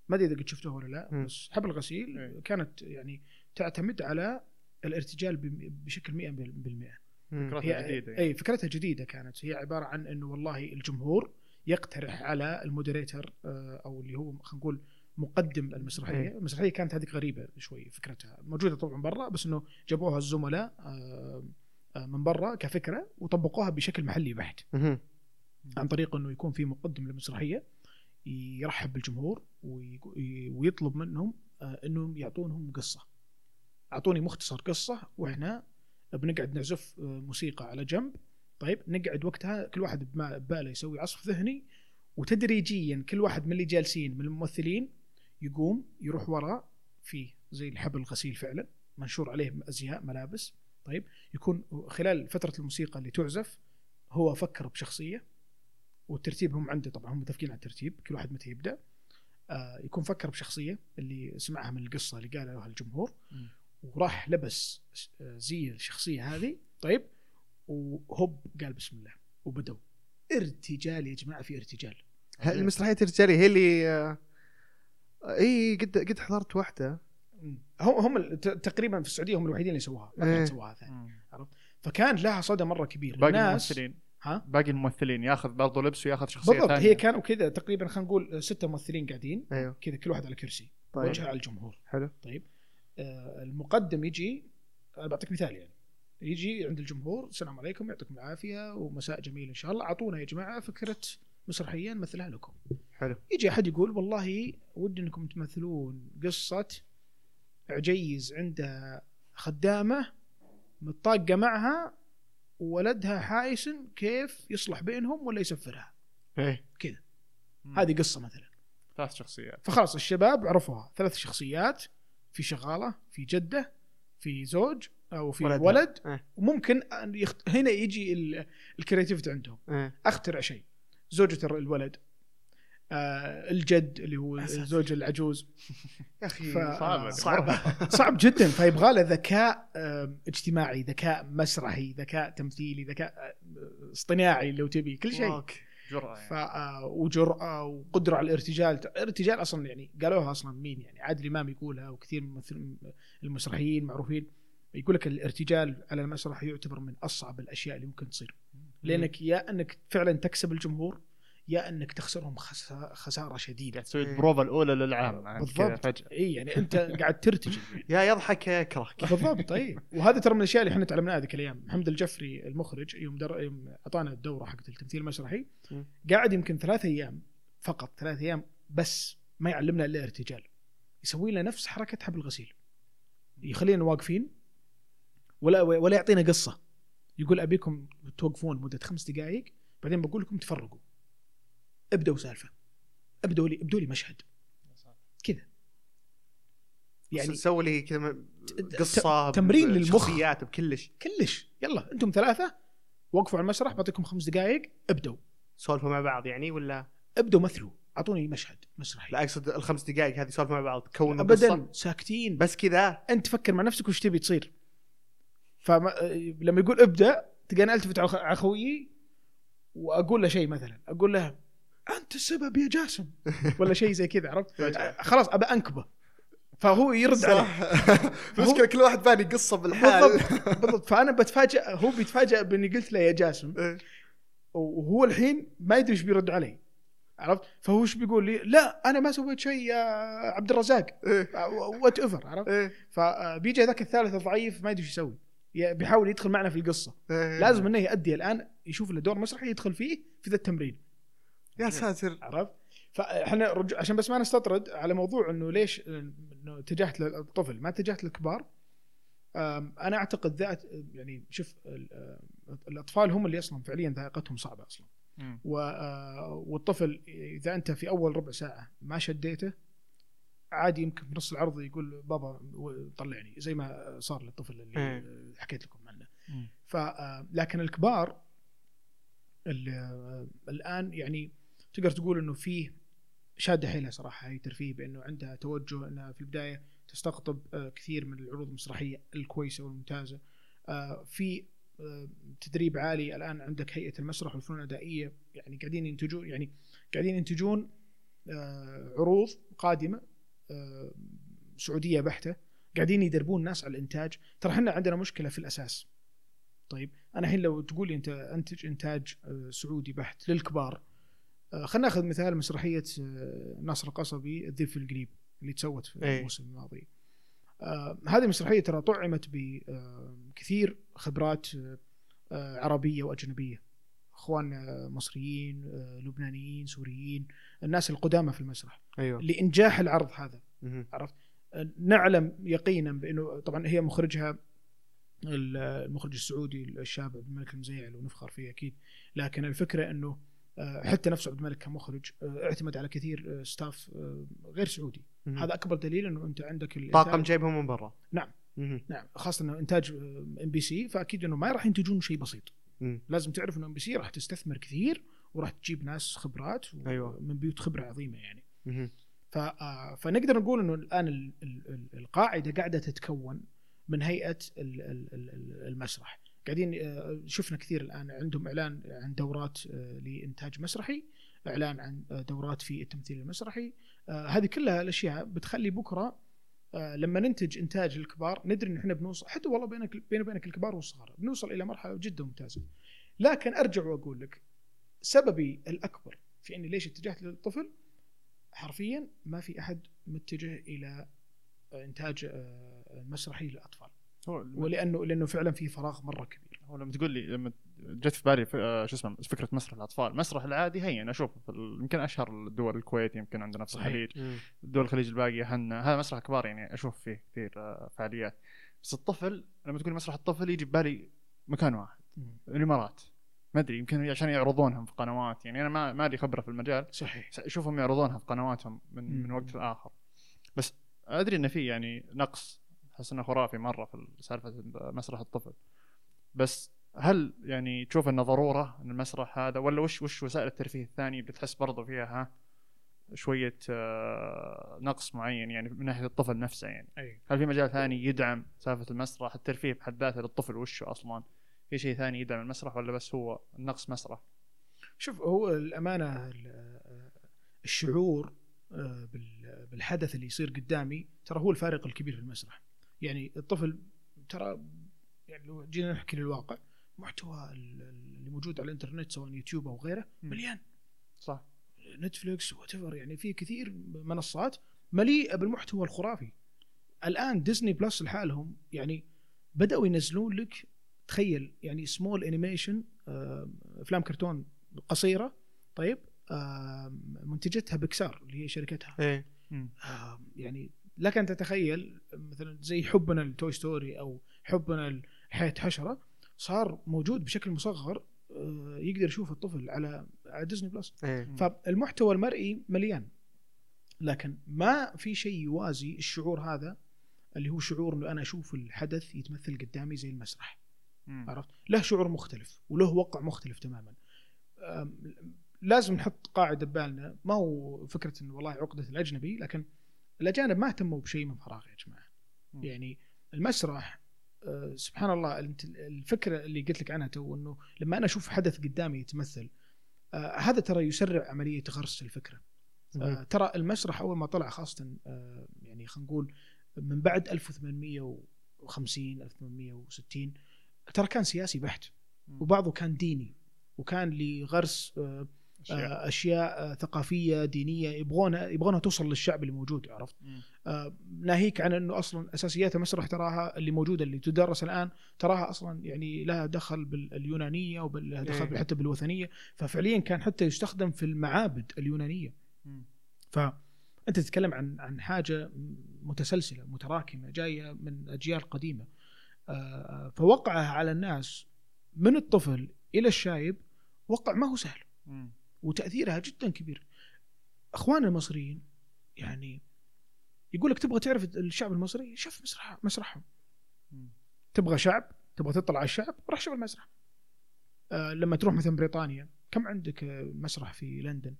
ما أدري إذا قد شفتوها ولا لا. بس حب الغسيل إيه. كانت يعني تعتمد على الارتجال بشكل 100% مم. فكرتها جديدة يعني. أي فكرتها جديدة كانت هي عبارة عن إنه والله الجمهور يقترح على المودريتر آه، أو اللي هو خلينا نقول مقدم المسرحية، إيه. المسرحية كانت هذيك غريبة شوي فكرتها، موجودة طبعا برا بس إنه جابوها الزملاء آه، آه، من برا كفكرة وطبقوها بشكل محلي بحت. عن طريق إنه يكون في مقدم للمسرحية يرحب بالجمهور ويطلب منهم إنهم يعطونهم قصة. أعطوني مختصر قصة وإحنا بنقعد نعزف آه، موسيقى على جنب. طيب نقعد وقتها كل واحد بباله يسوي عصف ذهني وتدريجيا كل واحد من اللي جالسين من الممثلين يقوم يروح وراء فيه زي الحبل الغسيل فعلا منشور عليه أزياء ملابس. طيب يكون خلال فترة الموسيقى اللي تعزف هو فكر بشخصية والترتيب هم عنده طبعا هم متفقين على الترتيب كل واحد متى يبدأ. آه يكون فكر بشخصية اللي سمعها من القصة اللي قالها الجمهور. وراح لبس زي الشخصية هذه طيب وهوب قال بسم الله وبدوا ارتجال يا جماعة في ارتجال. هل المسرحيه الرجاليه هي اللي آه، إي قد قد حضرت واحدة. هم هم تقريبا في السعودية هم الوحيدين اللي سووها ما في إيه. حد سواها ثاني مم. فكان لها صدى مرة كبير. باقي الناس الممثلين. ها؟ باقي الممثلين ياخذ برضه لبس وياخذ شخصية بالضبط ثانية. هي كانوا كذا تقريبا خلينا نقول ستة ممثلين قاعدين أيوه. كذا كل واحد على كرسي طيب. وجهه على الجمهور. حلو. طيب. المقدم يجي أنا بعطيك مثال يعني. يجي عند الجمهور السلام عليكم يعطيكم العافية ومساء جميل إن شاء الله. أعطونا يا جماعة فكرة مسرحية نمثلها لكم. حلو. يجي أحد يقول والله ودي إنكم تمثلون قصة عجيز عنده خدامة متطاقة معها وولدها حايس كيف يصلح بينهم ولا يسفرها. إيه. مم. هذه قصة مثلا. ثلاث شخصيات. فخلاص الشباب عرفوها. ثلاث شخصيات. في شغالة في جدة في زوج أو في ولدها. ولد, ولد إيه. وممكن يخت... هنا يجي ال- الكرياتيفيتي عندهم إيه أخترع شيء زوجة الولد آه الجد اللي هو. الزوج العجوز يا أخي ف- صعبة. صعبة صعب جدا فيبغى له ذكاء آه، اجتماعي ذكاء مسرحي ذكاء تمثيلي ذكاء آه، اصطناعي لو تبي كل شيء واك. جرأة ف يعني. آه، وجرأة وقدرة على الارتجال. الارتجال أصلا يعني قالوها أصلا مين يعني؟ عادل إمام يقولها وكثير من المسرحيين معروفين. يقول لك الارتجال على المسرح يعتبر من أصعب الأشياء اللي ممكن تصير. لأنك يا أنك فعلا تكسب الجمهور يا انك تخسرهم خسا- خسارة شديدة. تسوي إيه. البروفا الأولى للعام بالضبط. فجأة. اي يعني أنت قاعد ترتجل. يا يضحك يا يكرهك. بالضبط طيب وهذا ترى من الأشياء اللي إحنا تعلمناها ذيك الأيام. محمد الجفري المخرج يوم در... يوم أعطانا الدورة حقت التمثيل المسرحي. قاعد يمكن ثلاث أيام فقط ثلاث أيام بس ما يعلمنا إلا ارتجال. يسوي لنا نفس حركة حبل الغسيل. يخلينا واقفين ولا ولا يعطينا قصة. يقول أبيكم توقفون مدة خمس دقائق بعدين بقول لكم تفرقوا. ابدوا سالفة. ابدوا لي ابدوا لي مشهد. كذا. يعني سوي لي كذا قصة تمرين للمخ. بكلش. كلش. يلا أنتم ثلاثة. وقفوا على المسرح بعطيكم خمس دقائق ابدوا سولفوا مع بعض يعني ولا؟ ابدوا مثلوا أعطوني مشهد مسرحي. لا أقصد الخمس دقائق هذه سولفوا مع بعض. كونوا ابدا قصة. ساكتين. بس كذا. أنت فكر مع نفسك وش تبي تصير. فلما يقول ابدأ تلقاني ألتفت على خويي وأقول له شيء مثلا. أقول له أنت السبب يا جاسم. ولا شيء زي كذا عرفت؟ فجأة. خلاص أبى أنكبه. فهو يرد عليه. المشكلة كل واحد باني قصة بالحال. بالضبط بالضبط. فأنا بتفاجئ هو بيتفاجئ بإني قلت له يا جاسم إيه. وهو الحين ما يدري إيش بيرد علي. عرفت؟ فهو إيش بيقول لي؟ لا أنا ما سويت شيء يا عبد الرزاق. إيه. whatever عرفت؟ إيه. فبيجي ذاك الثالث الضعيف ما يدري إيش يسوي. بيحاول يدخل معنا في القصة. إيه. لازم إنه يؤدي الآن يشوف له دور مسرحي يدخل فيه في ذا التمرين. يا ساتر عرفت فاحنا رج... عشان بس ما نستطرد على موضوع إنه ليش إنه اتجهت للطفل ما اتجهت للكبار أنا أعتقد ذات يعني شوف ال- الأطفال هم اللي أصلا فعليا ذائقتهم صعبة أصلا مم. و- آه، والطفل إذا أنت في أول ربع ساعة ما شديته عادي يمكن في نص العرض يقول بابا طلعني زي ما صار للطفل اللي إيه. حكيت لكم عنه مم. ف آه، لكن الكبار ال- آه، الآن يعني تقدر تقول إنه فيه شادة حيلها صراحة هي ترفيه بإنه عندها توجه إنها في البداية تستقطب آه، كثير من العروض المسرحية الكويسة والممتازة. آه، في آه، تدريب عالي الآن عندك هيئة المسرح والفنون الأدائية يعني قاعدين ينتجون يعني قاعدين ينتجون عروض قادمة سعودية بحتة قاعدين يدربون الناس على الإنتاج. ترى إحنا عندنا مشكلة في الأساس. طيب أنا الحين لو تقول لي أنت أنتج إنتاج سعودي بحت للكبار خلينا ناخذ مثال مسرحية آه، ناصر القصبي الذئب في القريب اللي تسوت في إيه. الموسم الماضي. آه، هذه المسرحيه ترى طعمت بكثير خبرات آه، آه، عربية وأجنبية. اخواننا مصريين آه، لبنانيين سوريين الناس القدامى في المسرح. أيوه. لإنجاح العرض هذا. مهم. نعلم يقينا بإنه طبعا هي مخرجها المخرج السعودي الشاب عبد الملك المزيعل ونفخر فيه أكيد. لكن الفكرة إنه آه، حتى نفسه عبد الملك كمخرج آه، اعتمد على كثير آه، staff آه، غير سعودي مهم. هذا أكبر دليل إنه أنت عندك طاقم جايبهم من برا مهم. نعم خاصة إنه إنتاج MBC فأكيد إنه ما راح ينتجون شيء بسيط مم. لازم تعرف إنه MBC راح تستثمر كثير وراح تجيب ناس خبرات و- أيوة. من بيوت خبرة عظيمة يعني. ف- آه، فنقدر نقول إنه الآن ال- ال- ال- القاعدة قاعدة تتكون من هيئة ال- ال- ال- ال- المسرح قاعدين آه، شفنا كثير الآن عندهم إعلان عن دورات آه، لإنتاج مسرحي إعلان عن آه، دورات في التمثيل المسرحي. هذه كلها الأشياء بتخلي بكرة لما ننتج إنتاج الكبار ندري إن إحنا بنوصل حتى والله بينك بين وبينك الكبار والصغار بنوصل إلى مرحلة جدا ممتازة. لكن أرجع وأقول لك سببي الأكبر في إني ليش اتجهت للطفل حرفيا ما في أحد متجه إلى إنتاج مسرحي للأطفال. ولأنه لأنه فعلا في فراغ مرة كبير. هو لما تقول لي لما جت في بالي آه، شو اسمه فكرة مسرح الأطفال، المسرح العادي هين ال- يمكن أشهر الدول الكويت يمكن عندنا في. الخليج،. الدول الخليج الباقية هن هذا مسرح كبار يعني أشوف فيه كثير آه، فعاليات. بس الطفل لما تقول مسرح الطفل يجي ببالي مكان واحد الإمارات. ما أدري يمكن عشان يعرضونهم في قنوات. يعني أنا ما ما لي خبرة في المجال. صحيح. أشوفهم يعرضونها في قنواتهم من من. وقت لآخر. بس أدري انه في يعني نقص أحس إنه خرافي مرة في سالفة مسرح الطفل. بس هل يعني تشوف إنه ضرورة إن المسرح هذا ولا وش وش وسائل الترفيه الثانية اللي تحس برضو فيها ها؟ شوية آه، نقص معين يعني من ناحية الطفل نفسه يعني. أي. هل في مجال ثاني يدعم سالفة المسرح؟ الترفيه بحد ذاته للطفل وشه أصلا؟ في شيء ثاني يدعم المسرح ولا بس هو النقص مسرح؟ شوف هو الأمانة ال- الشعور آه، بال- بالحدث اللي يصير قدامي ترى هو الفارق الكبير في المسرح. يعني الطفل ترى يعني لو جينا نحكي للواقع محتوى ال- اللي موجود على الإنترنت سواء يوتيوب أو غيره. مليان صح Netflix what يعني في كثير منصات مليئة بالمحتوى الخرافي الآن Disney Plus لحالهم يعني بدأوا ينزلون لك تخيل يعني small animation أفلام كرتون قصيرة طيب آه، منتجتها بيكسار اللي هي شركتها إيه. آه، يعني لك أن تتخيل مثلا زي حبنا ل Toy Story أو حبنا لحياة حشرة صار موجود بشكل مصغر آه، يقدر يشوف الطفل على على Disney Plus إيه. فالمحتوى المرئي مليان. لكن ما في شيء يوازي الشعور هذا اللي هو شعور إنه أنا أشوف الحدث يتمثل قدامي زي المسرح. مم. عرفت؟ له شعور مختلف وله وقع مختلف تماما. لازم نحط قاعدة ببالنا. ما هو فكرة انه والله عقدة الأجنبي لكن الأجانب ما اهتموا بشيء من فراغ يا جماعة. يعني المسرح آه، سبحان الله الفكرة اللي قلت لك عنها تو إنه لما أنا أشوف حدث قدامي يتمثل آه، هذا ترى يسرع عملية غرس الفكرة آه، ترى المسرح أول ما طلع خاصة آه، يعني خلينا نقول من بعد 1850 1860 ترى كان سياسي بحت. وبعضه كان ديني وكان لغرس آه، أشياء. آه، أشياء آه، ثقافية دينية يبغونها يبغونها توصل للشعب اللي موجود عرفت. آه، ناهيك عن إنه أصلا أساسيات المسرح تراها اللي موجودة اللي تدرس الآن تراها أصلا يعني لها دخل باليونانية ولها دخل إيه. حتى بالوثنية ففعليا كان حتى يستخدم في المعابد اليونانية. فانت تتكلم عن عن حاجة متسلسلة متراكمة جاية من أجيال قديمة فوقعها على الناس من الطفل إلى الشايب وقع ما هو سهل. وتأثيرها جدا كبير. اخواننا المصريين يعني يقول لك تبغى تعرف الشعب المصري؟ شوف مسرح مسرحهم. تبغى شعب تبغى تطلع على الشعب روح شوف المسرح. آه لما تروح مثلا بريطانيا كم عندك آه، مسرح في لندن؟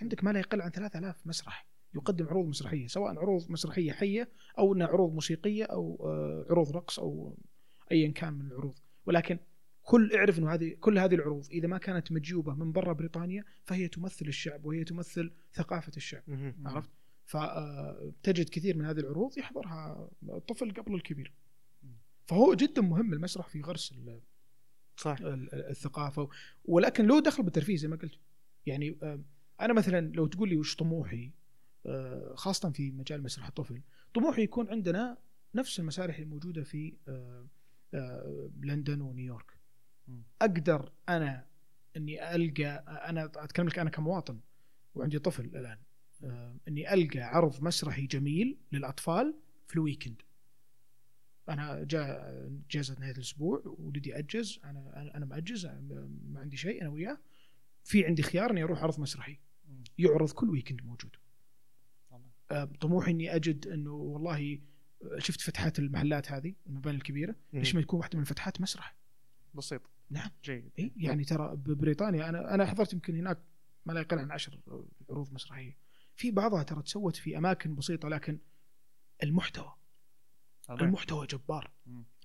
عندك ما لا يقل عن 3000 مسرح يقدم عروض مسرحية سواء عروض مسرحية حية أو إنها عروض موسيقية أو آه، عروض رقص أو ايا كان من العروض. ولكن كل اعرف إنه هذه كل هذه العروض إذا ما كانت مجيوبة من برا بريطانيا فهي تمثل الشعب وهي تمثل ثقافة الشعب. عرفت؟ فتجد كثير من هذه العروض يحضرها الطفل قبل الكبير فهو جدا مهم المسرح في غرس صح ال- الثقافة ولكن له دخل بالترفيه زي ما قلت يعني آه، أنا مثلا لو تقول لي وش طموحي آه، خاصة في مجال مسرح الطفل طموحي يكون عندنا نفس المسارح الموجودة في آه، آه، لندن ونيويورك. أقدر أنا إني ألقى أنا أتكلم لك أنا كمواطن وعندي طفل الآن آه، إني ألقى عرض مسرحي جميل للأطفال في الويكند. أنا جاء اجازه نهاية الأسبوع ولدي أجز أنا أنا مأجز ما عندي شيء أنا وياه. في عندي خيار إني أروح عرض مسرحي. يعرض كل ويكند موجود. آه، طموحي إني أجد إنه والله شفت فتحات المحلات هذه المباني الكبيرة ليش ما يكون واحدة من الفتحات مسرح؟ بسيط. نعم. جيد. إيه؟ يعني ترى ببريطانيا أنا أنا حضرت يمكن هناك ما لا يقل عن عشر عروض مسرحية. في بعضها ترى تسوت في أماكن بسيطة لكن المحتوى. المحتوى جبار.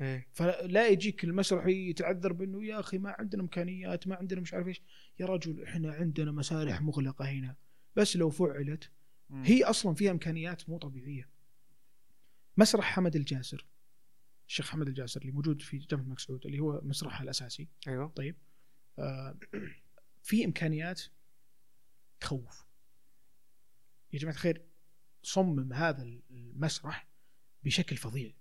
إيه. فلا يجيك المسرحي يتعذر بأنه يا أخي ما عندنا إمكانيات ما عندنا مش عارف إيش. يا رجل إحنا عندنا مسارح مغلقة هنا. بس لو فعلت مم. هي أصلا فيها إمكانيات مو طبيعية. مسرح حمد الجاسر. الشيخ حمد الجاسر اللي موجود في جامعه الملك سعود اللي هو مسرحها الأساسي. أيوه. طيب. آه في إمكانيات تخوف. يا جماعة الخير صمم هذا المسرح بشكل فظيع.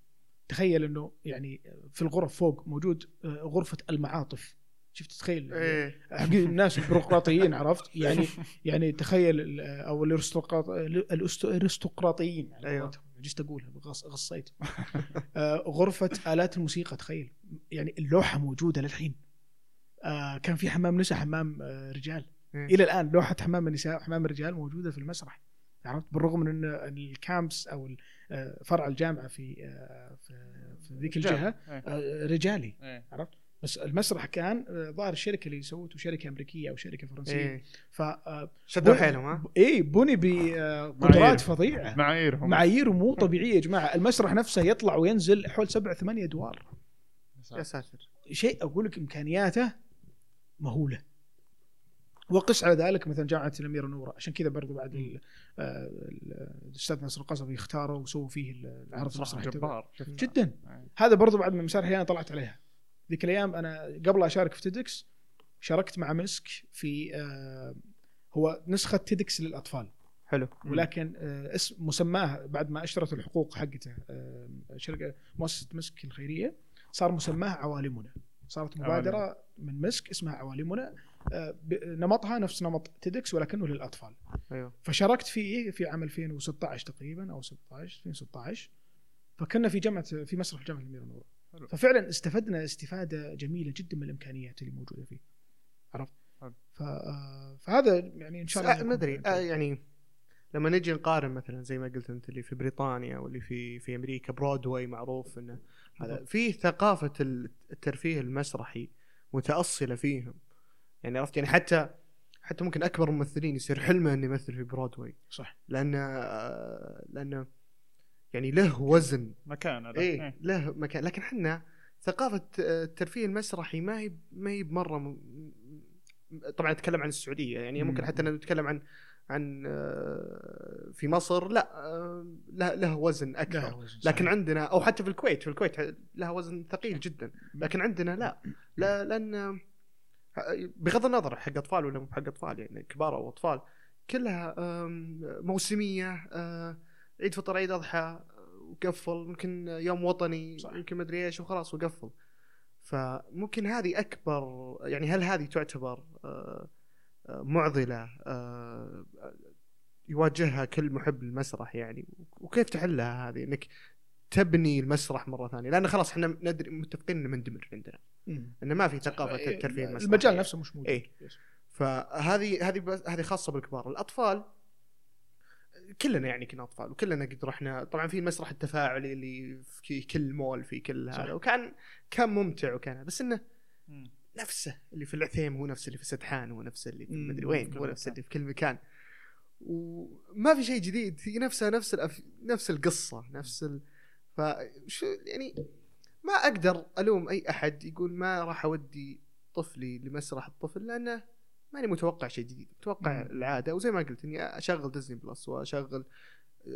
تخيل إنه يعني في الغرف فوق موجود آه، غرفة المعاطف. شفت؟ تخيل. إيه. حقين الناس البيروقراطيين عرفت؟ يعني يعني تخيل ال- أو الأرستقراطيين. على أيوة. جست أقولها غص- غصيت. آه، غرفة آلات الموسيقى تخيل. يعني اللوحة موجودة للحين. آه، كان في حمام نساء حمام آه، رجال. إلى الآن لوحة حمام النساء وحمام الرجال موجودة في المسرح. عرفت؟ بالرغم من إن الكامبس أو فرع الجامعة في في ذيك الجهة إيه. رجالي. إيه. عرفت؟ بس المسرح كان آه، ظاهر الشركة اللي سوته شركة أمريكية أو شركة فرنسية. إيه. ف آه، شدوا حيلهم ها؟ اي بني معايير. بقدرات فظيعة. معاييرهم. معاييره مو طبيعية يا جماعة. المسرح نفسه يطلع وينزل حول سبع ثمانية ادوار يا ساتر. شيء أقول لك إمكانياته مهولة. وقس على ذلك مثلا جامعة الاميره نوره عشان كذا برضو بعد ال- آه، ال- الأستاذ ناصر القصبي اختاره وسووا فيه العرض مسرح المسرحي جبار. جدا. إيه. هذا برضو بعد من المسارح اللي أنا طلعت عليها. ذيك الأيام أنا قبل أشارك في TEDx شاركت مع مسك في آه، هو نسخة TEDx للأطفال. حلو. ولكن آه، اسم مسماه بعد ما اشترت الحقوق حقته آه، شركة مؤسسة مسك الخيرية صار مسماه عوالمنا. صارت مبادرة من مسك اسمها عوالمنا آه، نمطها نفس نمط تيدكس ولكنه للأطفال. أيوه. فشاركت فيه في عام 2016 تقريبا أو 16 2016 فكنا في جامعة في مسرح جامعة الاميره نور حلو. ففعلا استفدنا استفادة جميلة جدا من الإمكانيات اللي موجودة فيه. عرفت؟ فهذا يعني إن شاء الله ما أدري. آه، يعني لما نجي نقارن مثلا زي ما قلت أنت اللي في بريطانيا واللي في في أمريكا برودواي معروف إنه هذا. فيه ثقافة الترفيه المسرحي متأصلة فيهم. يعني عرفت؟ يعني حتى حتى ممكن أكبر الممثلين يصير حلمه إنه يمثل في برودواي صح. لأنه آه، لأنه يعني له وزن. مكان هذا. إيه إيه. له مكان. لكن إحنا ثقافة آه، الترفيه المسرحي ما هي ما هي مرة م... طبعا اتكلم عن السعودية يعني ممكن مم. حتى نتكلم عن عن آه، في مصر لا آه، له له وزن لا أكبر. وزن، لكن صحيح. عندنا أو حتى في الكويت في الكويت لها وزن ثقيل جدا. لكن عندنا لا. لا لأن بغض النظر حق أطفال ولا مو حق أطفال يعني كبار أو أطفال كلها موسمية عيد فطر عيد أضحى وقفل ممكن يوم وطني صح. يمكن مدري إيش وخلاص وقفل. فممكن هذه أكبر يعني هل هذه تعتبر آه، آه، معضلة آه، يواجهها كل محب للمسرح يعني؟ وكيف تحلها هذه؟ إنك تبني المسرح مرة ثانية. لأن خلاص إحنا ندري متفقين إنه مندمر عندنا. إنه ما في ثقافة ترفيه المسرح. المجال نفسه مش موجود. إيه. فهذه هذه هذه خاصة بالكبار. الأطفال كلنا يعني كنا أطفال وكلنا قد رحنا طبعا في المسرح التفاعلي اللي في كل مول في كل. هذا وكان كان ممتع وكان بس إنه. نفسه اللي في العثيم هو نفسه اللي في سدحان هو نفسه اللي في مدري وين هو نفسه. اللي في كل مكان وما في شيء جديد هي نفسها نفس الأف... نفس القصة نفس ال... فشو يعني ما أقدر ألوم أي أحد يقول ما راح أودي طفلي لمسرح الطفل لأنه ماني متوقع شيء جديد متوقع مم. العادة وزي ما قلت إني أشغل Disney Plus وأشغل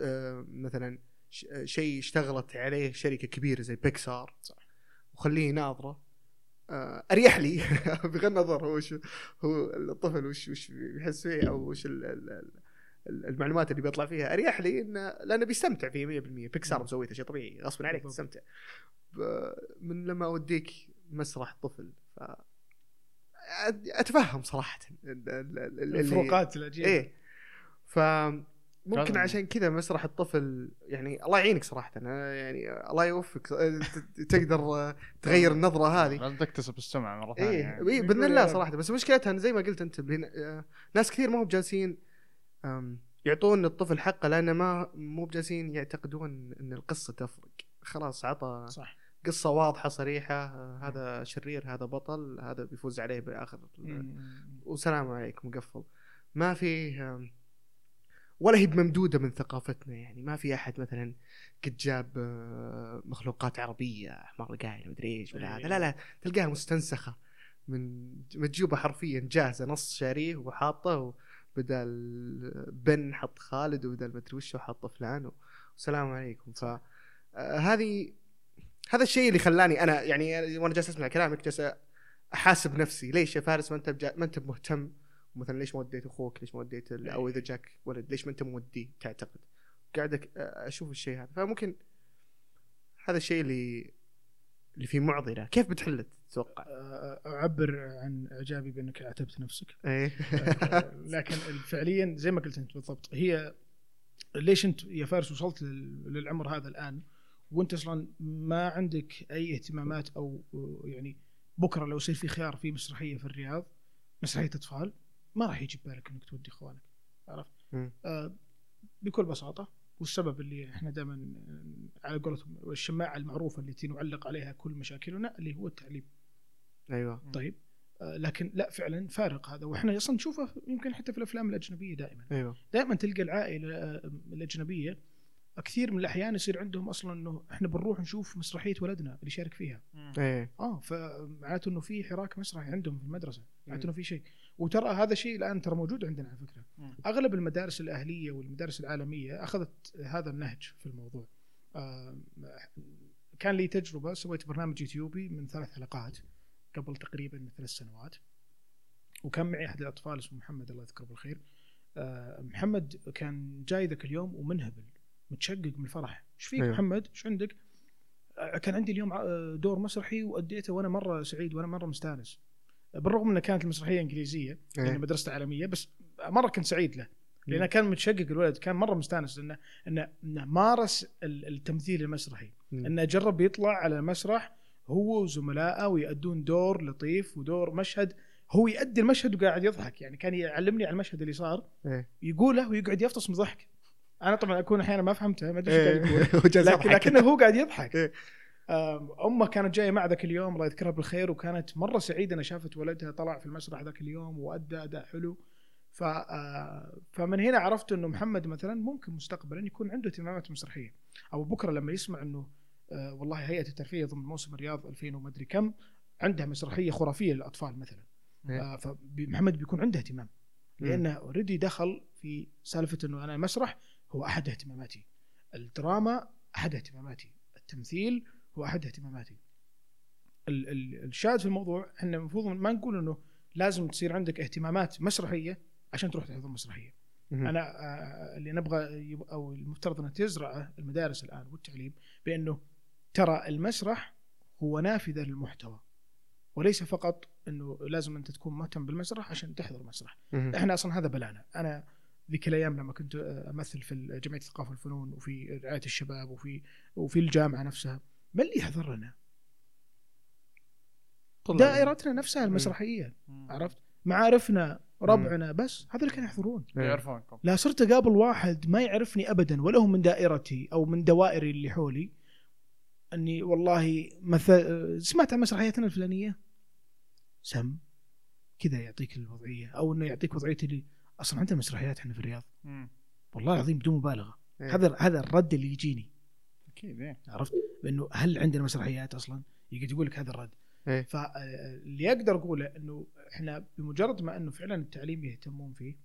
آه مثلا شيء اشتغلت عليه شركة كبيرة زي بيكسار صح. وخليه ناظرة آه أريح لي بغض النظر هو شو هو الطفل وش وش بيحس فيه أو وش ال ال ال المعلومات اللي بيطلع فيها أريح لي إنه لأنه بيستمتع فيه 100% بيكسار. مسويته شيء طبيعي غصبا عليك. تستمتع من لما أوديك مسرح طفل ف أتفهم صراحة ال- ال- ال- اللي- الفروقات الأجيال. إيه. ف ممكن. عشان كذا مسرح الطفل يعني الله يعينك صراحة أنا يعني الله يوفقك ت- تقدر تغير النظرة هذه. لازم تكتسب السمعه مرة ثانية. إيه يعني. إيه بإذن الله صراحة. بس مشكلتها زي ما قلت أنت آه، ناس كثير ما هم جالسين يعطون الطفل حقه لأنه ما مو بجالسين يعتقدون إن القصة تفرق. خلاص عطى صح. قصة واضحة صريحة هذا شرير هذا بطل هذا بيفوز عليه بآخر وسلام عليكم قفل ما في ولا هي بممدودة من ثقافتنا يعني. ما في أحد مثلا قد جاب آه، مخلوقات عربية أحمر قايل مدري إيش ولا هذا. لا لا تلقاها مستنسخة من متجوبه حرفيا جاهزة نص شاريه وحاطة بدل بن حط خالد وبدل مدري وش حط فلان والسلام عليكم. ف آه، هذا الشيء اللي خلاني أنا يعني وأنا جالس أسمع كلامك جالس أحاسب نفسي. ليش يا فارس ما أنت بجا... ما أنت مهتم؟ مثلا ليش ما وديت أخوك؟ ليش ما وديت ال... أو إذا جاك ولد ليش ما أنت موديه تعتقد؟ قاعد أك- أشوف الشيء هذا. فممكن هذا الشيء اللي اللي فيه معضلة. كيف بتحله تتوقع؟ آه، أعبر عن إعجابي بأنك عاتبت نفسك. إيه. آه، لكن فعليا زي ما قلت أنت بالضبط هي ليش أنت يا فارس وصلت لل- للعمر هذا الآن؟ وانت أصلا ما عندك أي اهتمامات أو يعني بكرة لو يصير في خيار في مسرحية في الرياض مسرحية أطفال ما راح يجي ببالك إنك تودي إخوانك عرفت؟ آه بكل بساطة والسبب اللي إحنا دائما على قولتهم الشماعة المعروفة التي نعلق عليها كل مشاكلنا اللي هو التعليم. أيوه. طيب آه، لكن لا فعلا فارق هذا. وإحنا أصلا نشوفه يمكن حتى في الأفلام الأجنبية دائما. أيوه. دائما تلقى العائلة آه، الأجنبية كثير من الأحيان يصير عندهم أصلا إنه إحنا بنروح نشوف مسرحية ولدنا اللي يشارك فيها. إيه. آه فمعناته إنه في حراك مسرحي عندهم في المدرسة معناته إنه في شيء. وترى هذا الشيء الآن ترى موجود عندنا على فكرة. مم. أغلب المدارس الأهلية والمدارس العالمية أخذت هذا النهج في الموضوع. آه، كان لي تجربة سويت برنامج يوتيوبي من ثلاث حلقات قبل تقريبا ثلاث سنوات. وكان معي أحد الأطفال اسمه محمد الله يذكره بالخير. آه، محمد كان جاي ذاك اليوم ومنهبل. متشقق من الفرح. إيش فيك أيوه. محمد؟ إيش عندك؟ آه، كان عندي اليوم آه، دور مسرحي وأديته وأنا مرة سعيد وأنا مرة مستانس. بالرغم انها كانت المسرحية إنجليزية يعني إيه مدرسة عالميه بس مرة كنت سعيد له. لأنه كان متشقق الولد كان مرة مستانس لأنه إنه إنه مارس ال- التمثيل المسرحي. مم. إنه جرب يطلع على المسرح هو وزملائه ويأدون دور لطيف ودور مشهد. هو يأدي المشهد وقاعد يضحك يعني كان يعلمني على المشهد اللي صار. إيه. يقوله ويقعد يفطس من ضحك. أنا طبعا أكون أحيانا ما فهمته ما أدري إيش قاعد يقول إيه. وجالس لكن. لكنه هو قاعد يضحك إيه. أمه كانت جاية مع ذاك اليوم الله يذكرها بالخير وكانت مرة سعيدة إنها شافت ولدها طلع في المسرح ذاك اليوم وأدى أداء حلو ف آه، فمن هنا عرفت إنه محمد مثلا ممكن مستقبلا يكون عنده اهتمامات مسرحية أو بكره لما يسمع إنه آه، والله هيئة الترفيه ضمن موسم الرياض 2000 ومدري كم عندها مسرحية خرافية للأطفال مثلا إيه. آه، فمحمد بيكون عنده اهتمام. لأنه اوريدي دخل في سالفة إنه أنا المسرح هو أحد اهتماماتي. الدراما أحد اهتماماتي. التمثيل هو أحد اهتماماتي. ال- ال- الشاهد في الموضوع إحنا المفروض ما نقول إنه لازم تصير عندك اهتمامات مسرحية عشان تروح تحضر مسرحية. أنا آه، اللي نبغى أو المفترض إنها تزرعه المدارس الآن والتعليم بأنه ترى المسرح هو نافذة للمحتوى. وليس فقط إنه لازم أنت تكون مهتم بالمسرح عشان تحضر مسرح. إحنا أصلا هذا بلانا. أنا ذيك الأيام لما كنت أمثل في جمعية الثقافة والفنون وفي رعاية الشباب وفي وفي الجامعة نفسها من اللي يحضر لنا؟ دائرتنا نفسها المسرحية عرفت؟ معارفنا ربعنا بس هذا اللي كانوا يحضرون. إيه. يعرفونكم. لا صرت أقابل واحد ما يعرفني ابدا ولا هو من دائرتي أو من دوائري اللي حولي أني والله مثل سمعت عن مسرحيتنا الفلانية؟ سم. كذا يعطيك الوضعية أو إنه يعطيك وضعيه اللي أصلا عندنا مسرحيات إحنا في الرياض. مم. والله العظيم بدون مبالغة. إيه. هذا هذا الرد اللي يجيني. أكيد إيه. عرفت؟ بانه هل عندنا مسرحيات أصلا؟ يقعد يقول لك هذا الرد. إيه. فاللي أقدر أقوله إنه إحنا بمجرد ما إنه فعلا التعليم يهتمون فيه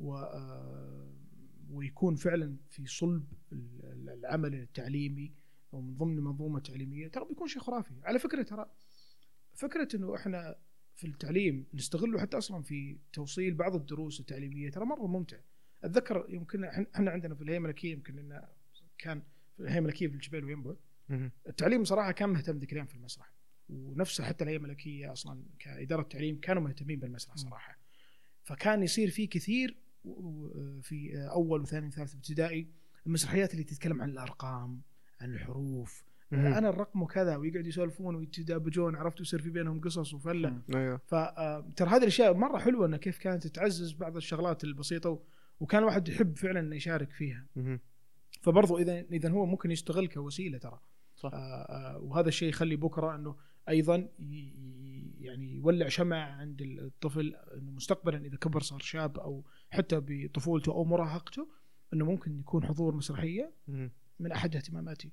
و آه، ويكون فعلا في صلب ال- العمل التعليمي أو من ضمن منظومة تعليمية ترى بيكون شيء خرافي. على فكرة ترى فكرة إنه إحنا في التعليم نستغله حتى أصلا في توصيل بعض الدروس التعليمية. ترى مرة ممتع. أتذكر يمكن إحنا عندنا في الهيئه الملكيه يمكن لنا كان في الهيئه الملكيه في الجبال وينبع. التعليم صراحة كان مهتم ذيك الأيام في المسرح. ونفسه حتى الهيئه الملكيه أصلا كإدارة تعليم كانوا مهتمين بالمسرح صراحة. فكان يصير في كثير في أول وثاني وثالث ابتدائي المسرحيات اللي تتكلم عن الأرقام عن الحروف. أنا الرقم وكذا ويقعدوا يسولفون ويتدابجون عرفت يصير في بينهم قصص وفلة مم. أيوه فترى هذه الأشياء مرة حلوة إنه كيف كانت تعزز بعض الشغلات البسيطة وكان الواحد يحب فعلا إنه يشارك فيها. فبرضو إذا إذا هو ممكن يستغل كوسيلة ترى صح. آه آه وهذا الشيء يخلي بكرة إنه أيضا يعني يولع شمع عند الطفل إنه مستقبلا إذا كبر صار شاب أو حتى بطفولته أو مراهقته إنه ممكن يكون حضور مسرحية. من أحد اهتماماتي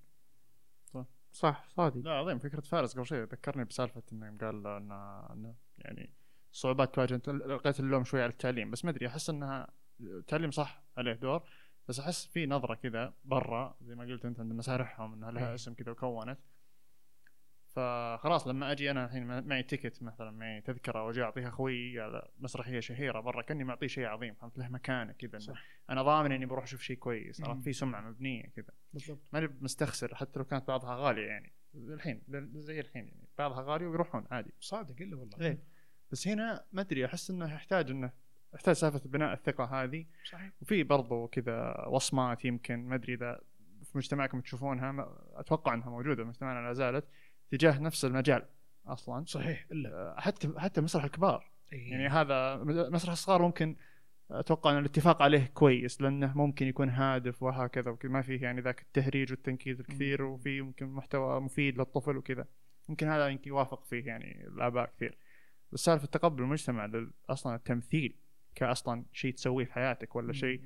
صح صادق. لا عظيم. فكرة فارس قبل شوي ذكرني بسالفة إنه قال إنه يعني صعوبات تواجه أنت لقيت اللوم شوي على التعليم بس ما أدري أحس إنها التعليم صح عليه دور بس أحس في نظرة كذا برا زي ما قلت أنت عند مسارحهم إنها لها إيه. اسم كذا وكونت. فخلاص لما أجي أنا الحين معي تيكت مثلا معي تذكرة وأجي أعطيها أخوي على مسرحية شهيرة برا كأني معطيه شيء عظيم فهمت له مكانه كذا. أنا ضامن إني بروح أشوف شيء كويس. عرفت؟ في سمعة مبنية كذا. بالضبط. ماني مستخسر حتى لو كانت بعضها غالية يعني. الحين زي الحين يعني بعضها غالي ويروحون عادي. صادق إلا والله. إيه. بس هنا ما أدري أحس إنه يحتاج إنه يحتاج سالفة بناء الثقة هذه. صحيح. وفي برضو كذا وصمات يمكن ما أدري إذا في مجتمعكم تشوفونها أتوقع إنها موجودة في مجتمعنا لا زالت. تجاه نفس المجال أصلا. صحيح إلا. أه، حتى حتى مسرح الكبار. إيه. يعني هذا مسرح الصغار ممكن أتوقع إن الاتفاق عليه كويس لأنه ممكن يكون هادف وهكذا وكذا. ما فيه يعني ذاك التهريج والتنكيد الكثير وفي يمكن محتوى مفيد للطفل وكذا. ممكن هذا يمكن يوافق فيه يعني الآباء كثير. بس سالفة تقبل المجتمع أصلا التمثيل كاصلا شيء تسويه في حياتك ولا شيء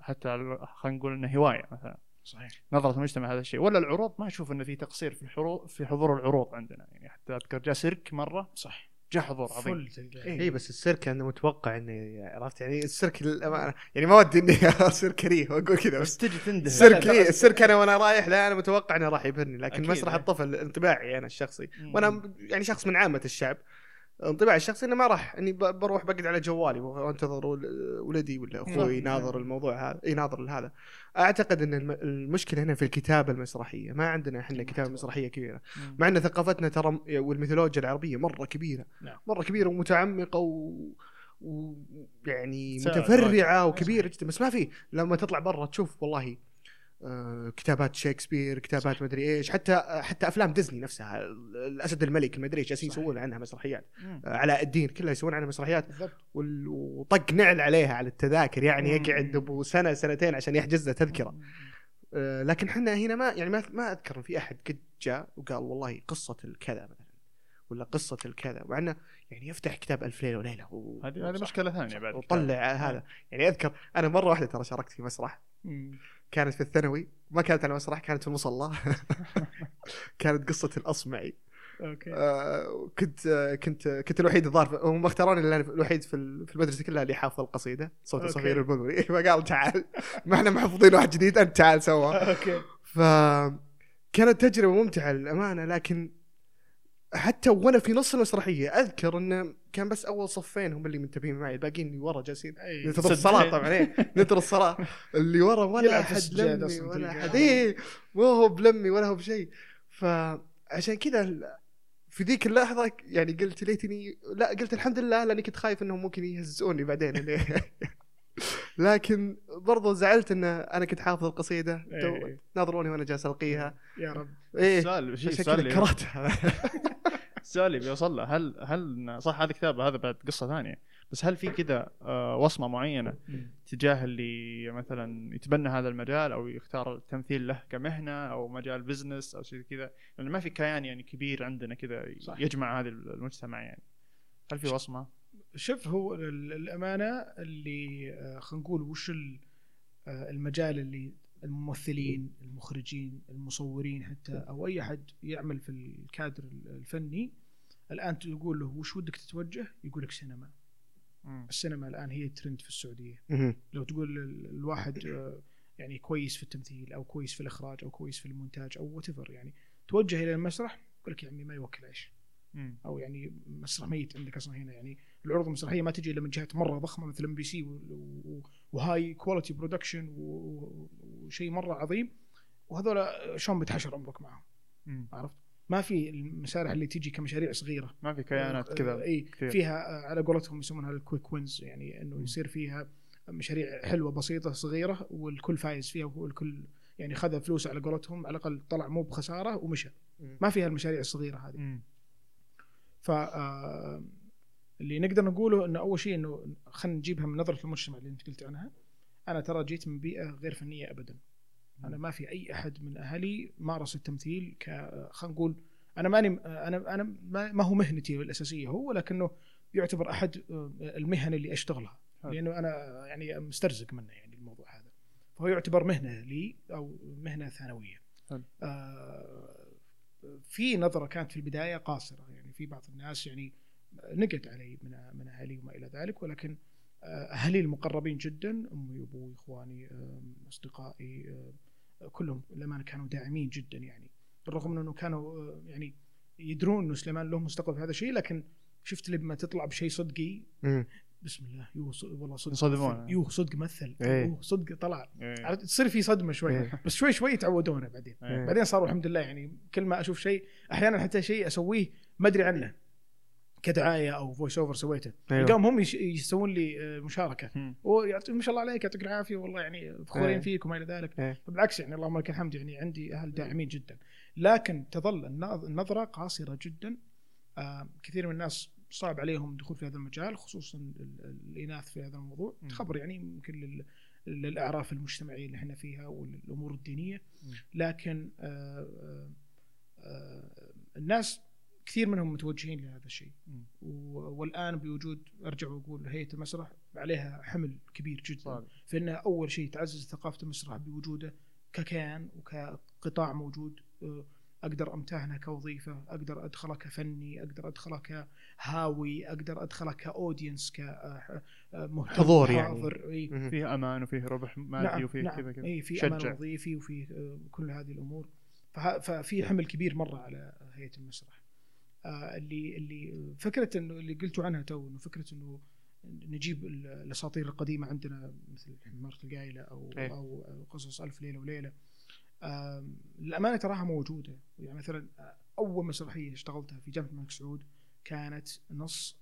حتى خلينا نقول إنه هواية مثلا. صحيح. نظرة المجتمع هذا الشيء. ولا العروض ما أشوف انه في تقصير في الحضور في حضور العروض عندنا. يعني حتى أذكر جاء سيرك مرة. صح جاء حضور عظيم. فل تلقاه. إيه. اي بس السيرك أنا متوقع إنه عرفت؟ يعني السيرك للامانه يعني ما ودي إني أصير كريه وأقول كذا بس تجي تنده. السيرك إيه السيرك أنا وأنا رايح لا أنا متوقع إنه راح يبهرني لكن مسرح إيه. الطفل انطباعي أنا الشخصي. وأنا يعني شخص من عامة الشعب. انطباعي الشخصي إنه ما راح إني بروح بقعد على جوالي وانتظر ول- ولدي ولا أخوي صح. يناظر الموضوع هذا يناظر لهذا أعتقد إن الم- المشكلة هنا في الكتابة المسرحية ما عندنا إحنا كتابة مسرحية كبيرة مم. مع إن ثقافتنا ترى والميثولوجيا العربية مرة كبيرة نعم. مرة كبيرة ومتعمقة و ويعني متفرعة وكبيرة جدا بس ما في لما تطلع برا تشوف والله كتابات شكسبير كتابات مدري إيش حتى حتى أفلام ديزني نفسها الأسد الملك المدري إيش جالسين. يسوون عنها مسرحيات مم. آه، علاء الدين كلها يسوون عنها مسرحيات وطق نعل عليها على التذاكر يعني. يقعد أبو سنة سنتين عشان يحجز له تذكرة. آه، لكن إحنا هنا ما يعني ما ما أذكر في أحد قد جاء وقال والله قصة الكذا مثلا ولا قصة الكذا مع إنه يعني يفتح كتاب ألف ليلة وليلة. هذه هذه مشكلة ثانية بعد وطلع هذا يعني أذكر أنا مرة واحدة ترى شاركت في مسرح. كانت في الثانوي. ما كانت على مسرح كانت في المصلى. كانت قصة الاصمعي okay. آه، كنت آه، كنت كنت الوحيد الظاهر هم اختاروني أنا الوحيد في ال- في المدرسة كلها اللي حافظ القصيدة. صوت. صفير البلبل فقال تعال. ما إحنا محفوظين واحد جديد أنت تعال سوا. okay. ف كانت تجربة ممتعة للأمانة لكن حتى وأنا في نص المسرحية أذكر انه كان بس أول صفين هم اللي منتبهين معي الباقيين اللي ورا جالسين. ننتظر الصلاة. طبعا إيه. ننتظر الصلاة. اللي ورا ولا أحد لمي ولا. أحد. إيه. ما هو بلمي ولا هو بشيء. فعشان كذا في ذيك اللحظة يعني قلت ليتني لا قلت الحمد لله لأني كنت خايف إنهم ممكن يهزئوني بعدين. لكن برضو زعلت إن أنا كنت حافظ القصيدة. تو- إيه. ناظروني وأنا جالس ألقيها. يا رب. إيه. السؤال كرهتها. السؤال اللي بيوصل له. هل هل صح هذا كتابه هذا بعد قصة ثانية. بس هل في كذا آه، وصمة معينة تجاه اللي مثلا يتبنى هذا المجال أو يختار التمثيل له كمهنة أو مجال بزنس أو شيء كذا؟ لأن ما في كيان يعني كبير عندنا كذا. يجمع هذا المجتمع يعني. هل في وصمة؟ شوف هو ال- الأمانة اللي آه، خلينا نقول وش آه، المجال اللي الممثلين المخرجين المصورين حتى أو أي أحد يعمل في الكادر الفني الآن تقول له وش ودك تتوجه يقول لك سينما. السينما الآن هي ترند في السعودية. لو تقول ال- الواحد آه، يعني كويس في التمثيل أو كويس في الإخراج أو كويس في المونتاج أو what يعني توجه إلى المسرح يقول لك يا عمي ما يوكل عيش. أو يعني مسرح ميت عندك أصلا هنا يعني العروض المسرحية ما تجي إلا من جهات مرة ضخمة مثل MBC و high quality production وشيء مرة عظيم وهذول شلون بتحشر عمرك معهم. عرفت؟ ما في المسارح اللي تجي كمشاريع صغيرة ما في كيانات آه، كذا إي. فيها آه، على قولتهم يسمونها ال quick wins يعني إنه. يصير فيها مشاريع حلوة بسيطة صغيرة والكل فايز فيها والكل يعني خذ فلوس على قولتهم على الأقل طلع مو بخسارة ومشى. ما فيها المشاريع الصغيرة هذه. ف آه، اللي نقدر نقوله إنه أول شيء إنه خلينا نجيبها من نظرة المجتمع اللي أنت قلت عنها. أنا ترى جيت من بيئة غير فنية ابدا. أنا ما في أي أحد من أهلي مارس التمثيل ك خلينا نقول أنا ماني أنا أنا ما هو مهنتي الأساسية هو ولكنه يعتبر أحد المهن اللي أشتغلها. لأنه أنا يعني مسترزق منه يعني الموضوع هذا. فهو يعتبر مهنة لي أو مهنة ثانوية. حلو. آه في نظرة كانت في البداية قاصرة يعني في بعض الناس يعني نقد علي من من أهلي وما إلى ذلك ولكن آه، أهلي المقربين جدا أمي وأبوي إخواني أصدقائي كلهم للأمانة كانوا داعمين جدا يعني بالرغم من أنه كانوا آه، يعني يدرون أنه سليمان له مستقبل في هذا الشيء لكن شفت لما تطلع بشيء صدقي. بسم الله يوه ص- والله صدق يصدمون. مثل. يوه صدق مثل إيه. يوه صدق طلع إيه. عرفت تصير في صدمة شوي إيه. بس شوي شوي يتعودون بعدين إيه. بعدين صاروا الحمد لله يعني كل ما أشوف شيء أحيانا حتى شيء أسويه ما أدري عنه كدعاية أو voice over سويته أيوة. تلقاهم هم يش- يسوون لي آه، مشاركة ما شاء الله عليك يعطيك العافية والله يعني فخورين إيه. فيك وما إلى ذلك إيه. بالعكس يعني اللهم لك الحمد يعني عندي أهل داعمين جدا لكن تظل النظ- النظرة قاصرة جدا آه كثير من الناس صعب عليهم الدخول في هذا المجال خصوصا ال- ال- الإناث في هذا الموضوع. خبر يعني يمكن لل- للأعراف المجتمعية اللي إحنا فيها والأمور الدينية. لكن آه آه آه الناس كثير منهم متوجهين لهذا الشيء والآن بوجود أرجع وأقول هيئة المسرح عليها حمل كبير جدا صادق. فإنها أول شيء تعزز ثقافة المسرح بوجوده ككيان وكقطاع موجود آه، أقدر أمتهنه كوظيفة أقدر أدخله كفني أقدر أدخله كهاوي أقدر أدخله ك audience كمهتم حضور يعني. حاضر إي. مم. فيه أمان وفيه ربح مادي نعم وفيه نعم كذا كذا إي في. أمان وظيفي وفي آه، كل هذه الأمور ففي حمل كبير مرة على هيئة المسرح اللي اللي فكرة إنه اللي قلتوا عنها تو إنه فكرة إنه نجيب ال- الأساطير القديمة عندنا مثل حمارة القايلة أو إيه. أو قصص ألف ليلة وليلة. آم، للامانه تراها موجودة. يعني مثلا آه، أول مسرحية اشتغلتها في جامعة الملك سعود كانت نص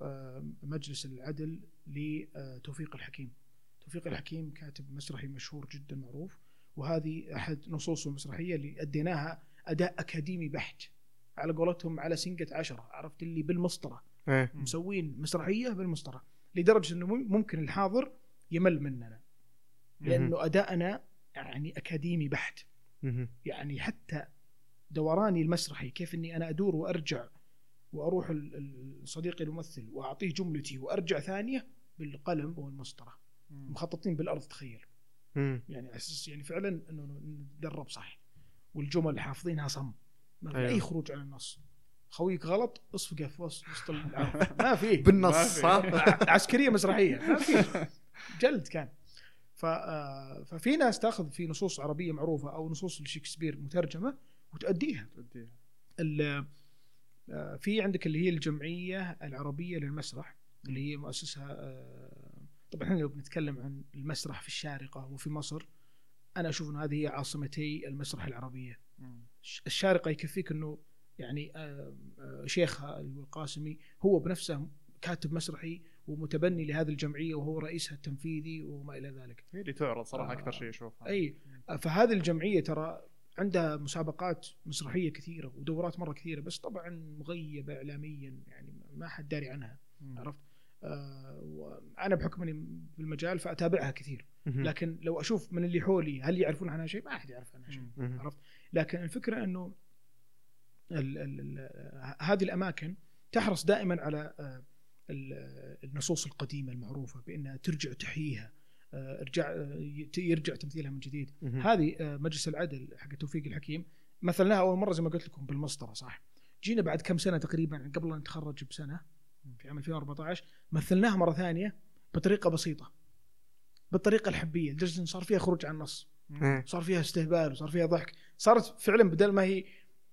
مجلس العدل لتوفيق الحكيم. توفيق الحكيم كاتب مسرحي مشهور جدا معروف وهذه أحد نصوصه المسرحية اللي أديناها أداء أكاديمي بحت. على قولتهم على سنقة عشرة عرفت اللي بالمسطرة إيه. مسوين مسرحية بالمسطرة لدرجة إنه مم- ممكن الحاضر يمل مننا لأنه أداءنا يعني أكاديمي بحت. يعني حتى دوراني المسرحي كيف إني أنا أدور وأرجع وأروح ال- ال- صديقي الممثل وأعطيه جملتي وأرجع ثانية بالقلم والمسطرة مم. مخططين بالأرض تخيل. يعني على أساس يعني فعلا إنه نتدرب صح والجمل حافظينها صم ما في أيوه. أي خروج عن النص. خويك غلط اصفقه في وسط. ما في. بالنص. عسكرية مسرحية ما في. جلد كان. آه، ففي ناس تاخذ في نصوص عربية معروفة أو نصوص لشكسبير مترجمة وتؤديها. توديها. ال- آه، في عندك اللي هي الجمعية العربية للمسرح اللي هي مؤسسها آه، طبعا إحنا لو بنتكلم عن المسرح في الشارقة وفي مصر أنا أشوف ان هذه هي عاصمتي المسرح العربية. الشارقة يكفيك إنه يعني آه، آه، شيخها القاسمي هو بنفسه كاتب مسرحي ومتبني لهذه الجمعية وهو رئيسها التنفيذي وما إلى ذلك. هي اللي تعرض صراحة آه. أكثر شيء اشوفها إي فهذه الجمعية ترى عندها مسابقات مسرحية كثيرة ودورات مرة كثيرة بس طبعا مغيبة اعلاميا يعني ما حد داري عنها مم. عرفت؟ آه وأنا بحكم إني بالمجال فأتابعها كثير. لكن لو أشوف من اللي حولي هل يعرفون عنها شيء؟ ما أحد يعرف عنها شيء. عرفت؟ لكن الفكرة أنه ال ال ال هذه الأماكن تحرص دائما على آه، ال- النصوص القديمة المعروفة بأنها ترجع تحييها آه، ارجع آه، يرجع تمثيلها من جديد. هذه مجلس العدل حق توفيق الحكيم مثلناها أول مرة زي ما قلت لكم بالمسطرة صح جينا بعد كم سنة تقريبا قبل أن نتخرج بسنة في عام 2014 مثلناها مرة ثانية بطريقة بسيطة بالطريقة الحبية لدرجه صار فيها خروج عن النص إيه. صار فيها استهبال وصار فيها ضحك صارت فعلا بدل ما هي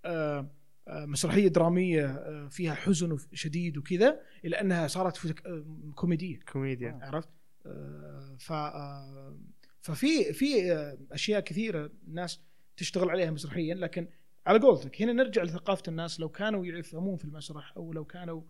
آه، آه، مسرحية درامية آه، فيها حزن شديد وكذا إلى أنها صارت كوميدية. كوميديا. عرفت؟ ف ففي في أشياء كثيرة الناس تشتغل عليها مسرحيا لكن على قولتك هنا نرجع لثقافة الناس لو كانوا يفهمون في المسرح أو لو كانوا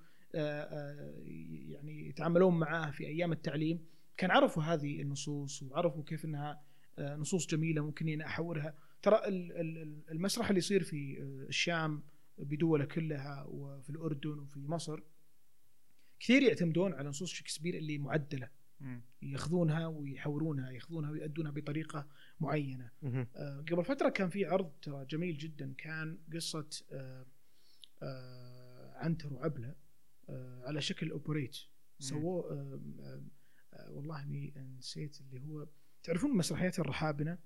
يعني يتعاملون معاه في أيام التعليم كان عرفوا هذه النصوص وعرفوا كيف إنها نصوص جميلة ممكن إني احولها ترى ال- ال- المسرح اللي يصير في آه، الشام بدوله كلها وفي الأردن وفي مصر كثير يعتمدون على نصوص شكسبير اللي معدلة. ياخذونها ويحورونها ياخذونها ويؤدونها بطريقة معينة. آه، قبل فترة كان في عرض ترى جميل جدا كان قصة آه، آه، عنتر وعبلة آه، على شكل اوبريت سووه آه، آه، آه، والله إني نسيت اللي هو تعرفون مسرحيات الرحابنة؟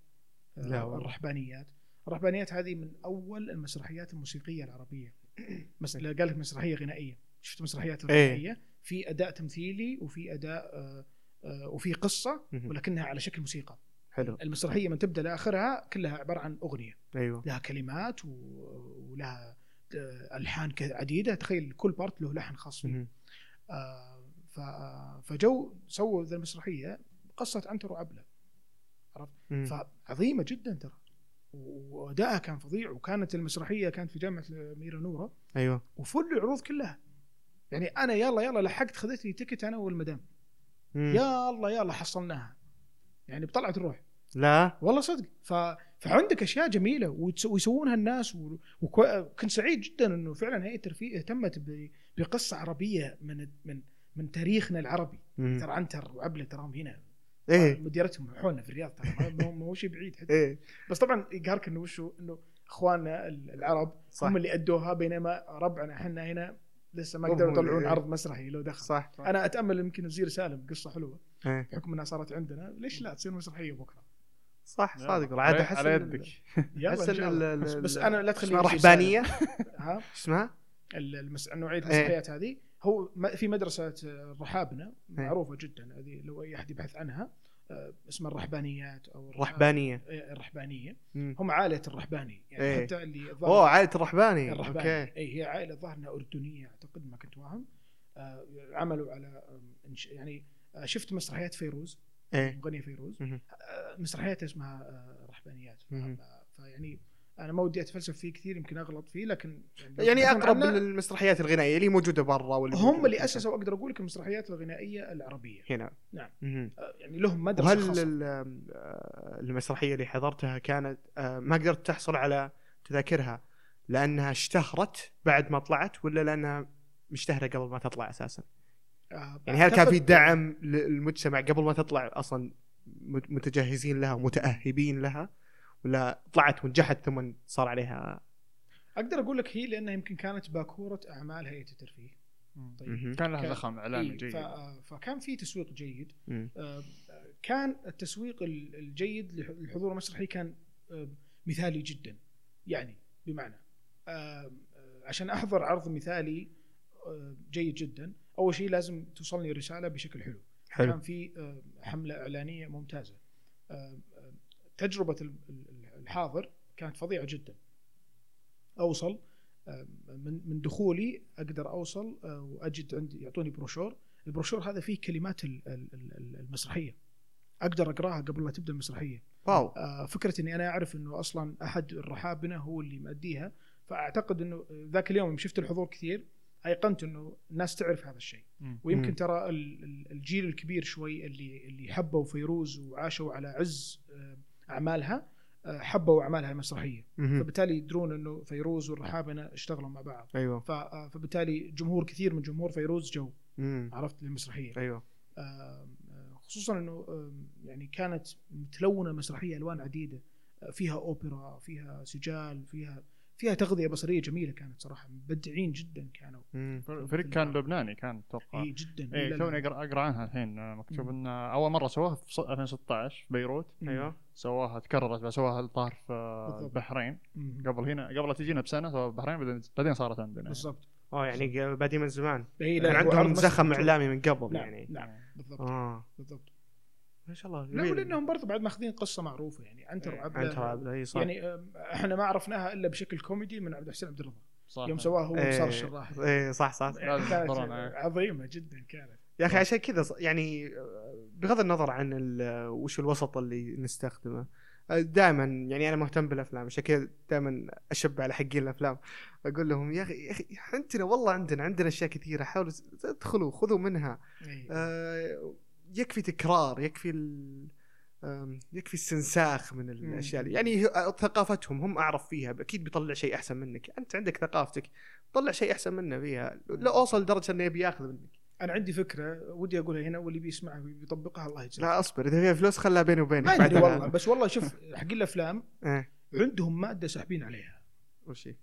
لا والله. الرحبانيات. الرحبانيات هذه من أول المسرحيات الموسيقية العربية. مس... قال لك مسرحية غنائية. شفت مسرحيات إيه. غنائية؟ في أداء تمثيلي وفي أداء آه، آه، وفي قصة. ولكنها على شكل موسيقى. حلو. المسرحية من تبدأ لآخرها كلها عبارة عن أغنية. أيوه. لها كلمات و... ولها آه، ألحان عديدة. تخيل كل part له لحن خاص فيه. آه، ف... فجو سووا ذا المسرحية قصة عنتر وعبله مم. فعظيمة جدا ترى. وادائها كان فظيع وكانت المسرحية كانت في جامعة الاميره نوره أيوه. و full العروض كلها. يعني أنا يلا يلا لحقت خذت لي ticket أنا والمدام. مم. يلا يلا حصلناها. يعني بطلعت الروح. لا. والله صدق. ف... فعندك أشياء جميلة وتس... ويسوونها الناس و... وكنت سعيد جدا إنه فعلا هيئه الترفيه اهتمت ب... بقصة عربية من من من تاريخنا العربي. ترى عنتر وعبله تراهم هنا. إيه. مديرتهم حولنا في الرياض ترى ما- هو- شيء بعيد حتى. إيه. بس طبعا يقهرك إنه وشو؟ إنه إخواننا ال- العرب صح. هم اللي أدوها بينما ربعنا إحنا هنا لسه ما قدروا يطلعون عرض مسرحي لو دخل. صح. صح أنا أتأمل يمكن وزير سالم قصة حلوة. إيه. بحكم إنها صارت عندنا ليش لا تصير مسرحية بكرة؟ صح. صادق والله عاد على- أحس على يدك. أحس بس, أنا لا تخليني. رحبانيه ها؟ اسمها؟ ال- المس... نوعيه إيه. المسرحيات هذه. هو في مدرسة آه، رحابنه إيه. معروفة جدا هذه لو أي أحد يبحث عنها آه، اسمها الرحبانيات أو الرح- رحبانيه إيه، الرحبانية مم. هم عائلة الرحباني يعني إيه. حتى اللي أوه عائلة الرحباني الرحباني أوكي اي هي عائلة ظاهر انها أردنية أعتقد ما كنت واهم آه، عملوا على يعني آه، شفت مسرحيات فيروز إيه مغنية فيروز. آه، مسرحيات اسمها آه، رحبانيات مهم. ف- فيعني أنا ما ودي أتفلسف فيه كثير يمكن أغلط فيه لكن يعني بحثون أقرب عنه، للمسرحيات الغنائية اللي موجودة برا واللي هم اللي أسسوا أقدر أقول لك المسرحيات الغنائية العربية هنا نعم. مهم. آه، يعني لهم مدرسة وهل آه، المسرحية اللي حضرتها كانت آه، ما قدرت تحصل على تذاكرها لأنها اشتهرت بعد ما طلعت ولا لأنها مشتهرة قبل ما تطلع أساسا؟ يعني هل كان في دعم للمجتمع قبل ما تطلع أصلا مت- متجهزين لها ومتاهبين لها ولا طلعت ونجحت ثم صار عليها. أقدر أقول لك هي لأنها يمكن كانت باكورة اعمال هيئه الترفيه. طيب. كان لها زخم اعلامي إيه، جيد. آه، فكان في تسويق جيد. آه، كان التسويق ال- الجيد لح- للحضور المسرحي كان آه، مثالي جدا. يعني بمعنى آه، عشان أحضر عرض مثالي جيد جدا أول شيء لازم توصلني رساله بشكل حلو. حلو. كان في حملة إعلانية ممتازة. تجربة ال- ال- الحاضر كانت فظيعة جدا. أوصل آه، من من دخولي أقدر أوصل آه، وأجد عندي يعطوني بروشور. البروشور هذا فيه كلمات ال- ال- ال- المسرحية. أقدر أقراها قبل لا تبدأ المسرحية. wow. آه، فكرة إني أنا أعرف إنه أصلا أحد الرحابنه هو اللي مأديها. فأعتقد إنه ذاك اليوم يوم شفت الحضور كثير أيقنت إنه الناس تعرف هذا الشيء. ويمكن. ترى ال- ال- الجيل الكبير شوي اللي اللي حبوا فيروز وعاشوا على عز آه، أعمالها آه، حبوا أعمالها المسرحية. فبالتالي يدرون إنه فيروز والرحابنة اشتغلوا مع بعض. أيوه. آه، فبالتالي جمهور كثير من جمهور فيروز جو. عرفت للمسرحية. أيوه. آه، خصوصا إنه يعني كانت متلونة مسرحية ألوان عديدة فيها أوبرا فيها سجال فيها فيها تغذية بصرية جميلة كانت صراحة مبدعين جدا كانوا. مم. فريق كان لبناني كان أتوقع. إي جدا لا- توني. اقرا أقرأ عنها الحين آه، مكتوب مم. إن أول مرة سووها في ص- 2016 في بيروت. أيوه. سواها تكررت سواها الظاهر في آه،. البحرين. قبل هنا قبل لا تجينا بسنة سواها في البحرين بعدين بعدين صارت عندنا بالضبط. آه يعني بادي من زمان. كان عرض عندهم زخم. إعلامي من قبل نعم يعني. نعم بالضبط. آه. بالضبط. ما شاء الله لا. ولانهم برضه بعد ماخذين قصة معروفة يعني. عنتر إيه، وعبله عنتر عبد اي صح. يعني آم، إحنا ما عرفناها إلا بشكل كوميدي من عبد الحسين عبد الرضا. صح. يوم سواها هو وصار إيه، الشراح. إيه صح صح. إيه. عظيمة جدا كانت. يا أخي عشان كذا ص- يعني آه، بغض النظر عن ال- وش الوسط اللي نستخدمه دائما يعني أنا مهتم بالأفلام عشان كذا دائما اشب على حقين الأفلام. أقول لهم يا أخي يا أخي عندنا والله عندنا عندنا أشياء كثيرة حاولوا ادخلوا خذوا منها. آه، يكفي تكرار يكفي ال... يكفي استنساخ من الأشياء دي. يعني ه- ثقافتهم هم أعرف فيها أكيد بيطلع شيء أحسن منك. أنت عندك ثقافتك طلع شيء أحسن منه فيها. لا أوصل لدرجه إنه يبي يأخذ منك. أنا عندي فكرة ودي أقولها هنا واللي بيسمعها ويطبقها الله يجزاه لا أصبر. إذا فيها فلوس خلها بيني وبينك. ما ادري والله. بس والله شوف حق الأفلام إيه. عندهم مادة ساحبين عليها. وش هي؟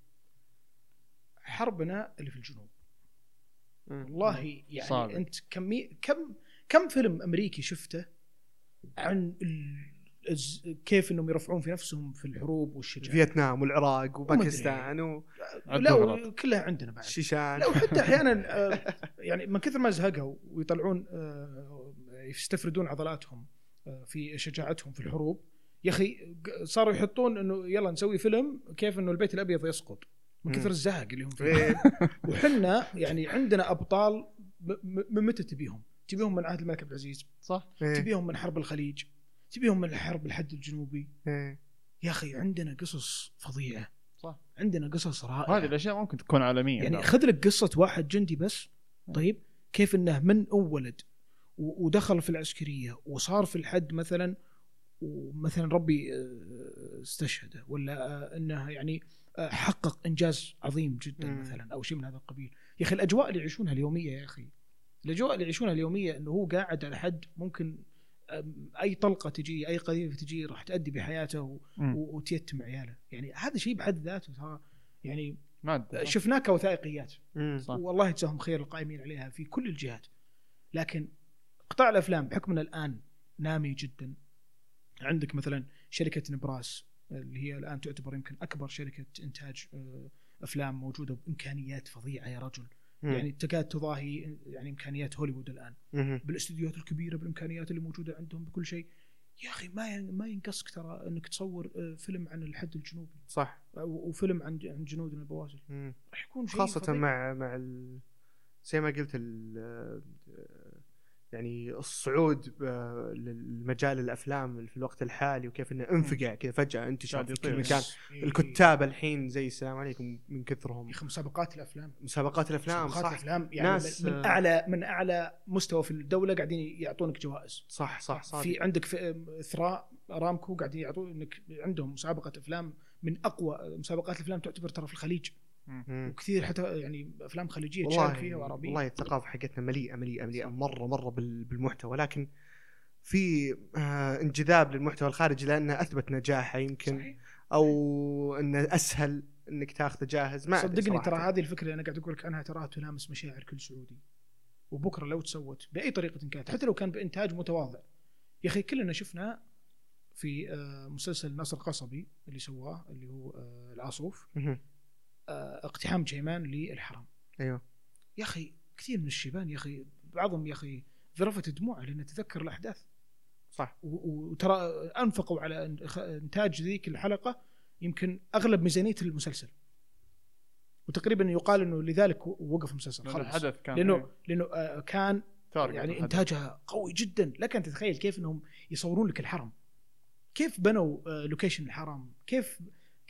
حربنا اللي في الجنوب. والله يعني صعب. أنت كمي كم كم فيلم أمريكي شفته عن كيف إنهم يرفعون في نفسهم في الحروب والشجاعة فيتنام والعراق. وباكستان لا عندهم كلها عندنا بعد والشيشان لا وحتى أحيانا آه، يعني من كثر ما زهقوا ويطلعون آه، يستفردون عضلاتهم آه، في شجاعتهم في الحروب يا أخي صاروا يحطون إنه يلا نسوي فيلم كيف إنه البيت الأبيض يسقط من كثر. الزهق اللي هم فيه إيه. وحنا يعني عندنا أبطال من متى تبيهم؟ تبيهم من عهد الملك عبد العزيز. صح. إيه. تبيهم من حرب الخليج. تبيهم من حرب الحد الجنوبي. إيه. يا أخي عندنا قصص فظيعة. صح. عندنا قصص رائعة. الأشياء ممكن تكون عالمية. يعني بعد. خذ لك قصة واحد جندي بس. طيب. كيف إنه من ولد و- ودخل في العسكرية وصار في الحد مثلا ومثلا ربي آه، استشهده ولا آه، إنه يعني آه، حقق إنجاز عظيم جدا. مثلا أو شيء من هذا القبيل. يا أخي الأجواء اللي يعيشونها اليومية يا أخي. الاجواء اللي يعيشونها اليومية إنه هو قاعد على حد ممكن أي طلقة تجي أي قذيفة تجي راح تؤدي بحياته وتيتم عياله. يعني هذا شيء بحد ذاته ترى يعني ماده شفناه كوثائقيات. والله يجزاهم خير القائمين عليها في كل الجهات. لكن قطاع الأفلام بحكم إنه الآن نامي جدا. عندك مثلا شركة نبراس اللي هي الآن تعتبر يمكن أكبر شركة إنتاج آه، أفلام موجودة بإمكانيات فظيعة يا رجل. مم. يعني تكاد تضاهي يعني إمكانيات هوليوود الآن مم. بالإستديوهات الكبيرة بالإمكانيات اللي موجودة عندهم بكل شيء يا أخي ما ما ينقصك ترى إنك تصور آه، فيلم عن الحد الجنوبي صح وفيلم عن عن جنودنا البواسل. راح يكون شيء خاصة فظيع. مع مع ال... زي ما قلت ال... يعني الصعود ب- للمجال الأفلام في الوقت الحالي وكيف إنه انفقع كذا فجأة انتشر في. كل مكان. إيه. الكتاب الحين زي السلام عليكم من كثرهم. يا أخي مسابقات الأفلام. مسابقات الأفلام مسابقات صح. الأفلام يعني ناس، من آه، أعلى من أعلى مستوى في الدولة قاعدين يعطونك جوائز. صح صح صح في عندك في اثراء ارامكو قاعدين يعطونك عندهم مسابقة أفلام من أقوى مسابقات الأفلام تعتبر ترى في الخليج. وكثير حتى يعني أفلام خليجية تشارك فيها وعربية. والله الثقافة حقتنا مليئة مليئة مليئة مرة مرة بال- بالمحتوى. لكن في آه انجذاب للمحتوى الخارجي لأنه أثبت نجاحه يمكن صحيح. أو إنه أسهل إنك تاخذه جاهز. ما صدقني. ترى هذه الفكرة اللي أنا قاعد أقول لك عنها تراها تلامس مشاعر كل سعودي. وبكرة لو تسوت بأي طريقة كانت حتى لو كان بإنتاج متواضع. يا أخي كلنا شفنا في آه، مسلسل ناصر قصبي اللي سواه اللي هو آه، العاصوف. اقتحام جيمان للحرم أيوه. يا أخي كثير من الشيبان يا أخي بعضهم يا أخي ذرفت دموعه لأنه تذكر الأحداث. صح. وترى أنفقوا على إنتاج ذيك الحلقة يمكن أغلب ميزانية المسلسل. وتقريبا يقال إنه لذلك وقف المسلسل خلاص. الحدث كان لأنه إيه، لأنه آه، كان يعني. إنتاجها قوي جدا. لك ان تتخيل كيف إنهم يصورون لك الحرم. كيف بنوا آه، location الحرم؟ كيف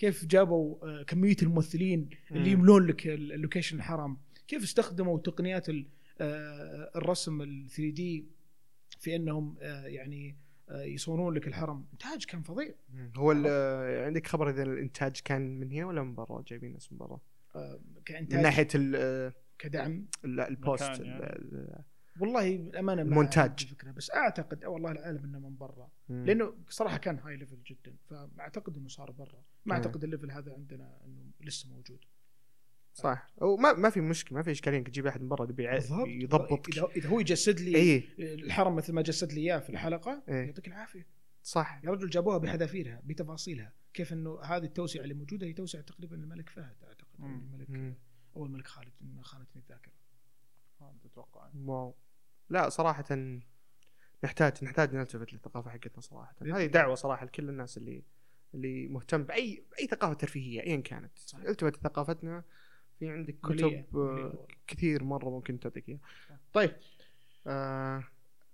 كيف جابوا آه، كمية الممثلين اللي مم. يملون لك ال- ال location الحرم كيف استخدموا تقنيات آه، الرسم ال 3 D في انهم آه، يعني يصورون لك الحرم؟ إنتاج كان فظيع. هو عندك خبر إذا الإنتاج كان من هنا ولا من برا؟ جايبين ناس من برا. آه، من كإنتاج ناحية ال- كدعم. ال- ال post يعني. ال- ال- والله الأمانة ما المونتاج. عندي فكرة بس أعتقد والله العالم إنه من برا. مم. لأنه صراحة كان high level جدا فأعتقد إنه صار برا. ما مم. أعتقد ال level هذا عندنا إنه لسه موجود. صح. وما ما في مشكلة ما في إشكالية إنك تجيب أحد من برا يضبط. إذا إذا هو يجسد لي اي الحرم مثل ما جسد لي إياه في الحلقة إيه. يعطيك العافية. صح. يا رجل جابوها بحذافيرها بتفاصيلها. كيف إنه هذه التوسعة اللي موجودة هي توسعة تقريبا الملك فهد أعتقد. الملك مم. أو الملك خالد خانتني الذاكرة. ما أتوقع. واو. لا صراحة نحتاج نحتاج نلتفت للثقافة حقتنا صراحة بإذن هذه الله. دعوة صراحة لكل الناس اللي اللي مهتم بأي أي ثقافة ترفيهية أيا كانت صحيح. التفت لثقافتنا في عندك كتب مليئة- آه، مليئة. كثير مرة ممكن تعطيك إياها طيب آه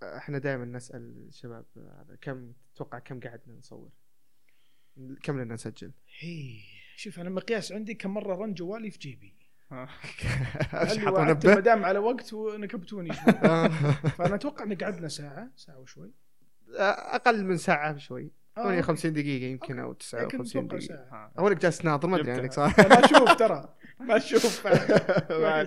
إحنا دائما نسأل الشباب آه، كم تتوقع كم قعدنا نصور؟ كم لنا نسجل؟ هي شوف أنا المقياس عندي كم مرة رن جوالي في جيبي حاط وعدت منبه؟ المدام على وقت ونكبتوني آه، فأنا أتوقع إن قعدنا ساعة ساعة وشوي. أقل من ساعة بشوي. آه، 58 دقيقة يمكن أو لكن 59 أتوقع دقيقة. ساعة. هو انك جالس تناظر ما أدري. عنك صح؟ ما أشوف ترى. ما أشوف. ما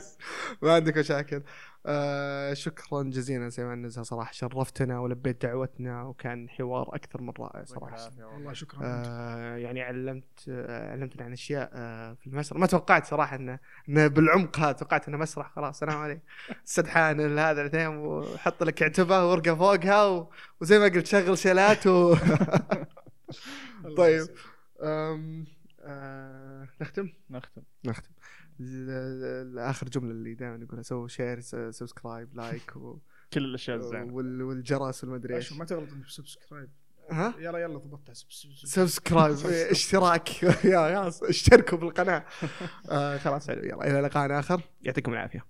ما عندك مشاكل. آه شكرا جزيلا سيمان نزهه صراحة. شرفتنا ولبيت دعوتنا وكان حوار أكثر من رائع صراحة. والله. شكرا آه يعني علمت آه علمتنا عن أشياء آه في المسرح. ما توقعت صراحة إنه إنه بالعمق هذا توقعت إنه مسرح. خلاص سلام عليك سدحان هذا الأثنين وحط لك عتبه ورقه فوقها و... وزي ما قلت شغل شيلات و... طيب. آه... نختم؟ نختم. نختم. آخر جملة اللي دائما نقولها سووا share subscribe like و... كل الأشياء الزينة. وال... والجرس والمدري إيش. ما تغلط أنت ب subscribe ها؟ يلا يلا ضبطها subs- subscribe اشتراك. يا يا اشتركوا بالقناة. آه خلاص حلو. يلا إلى لقاء آخر. يعطيكم العافية.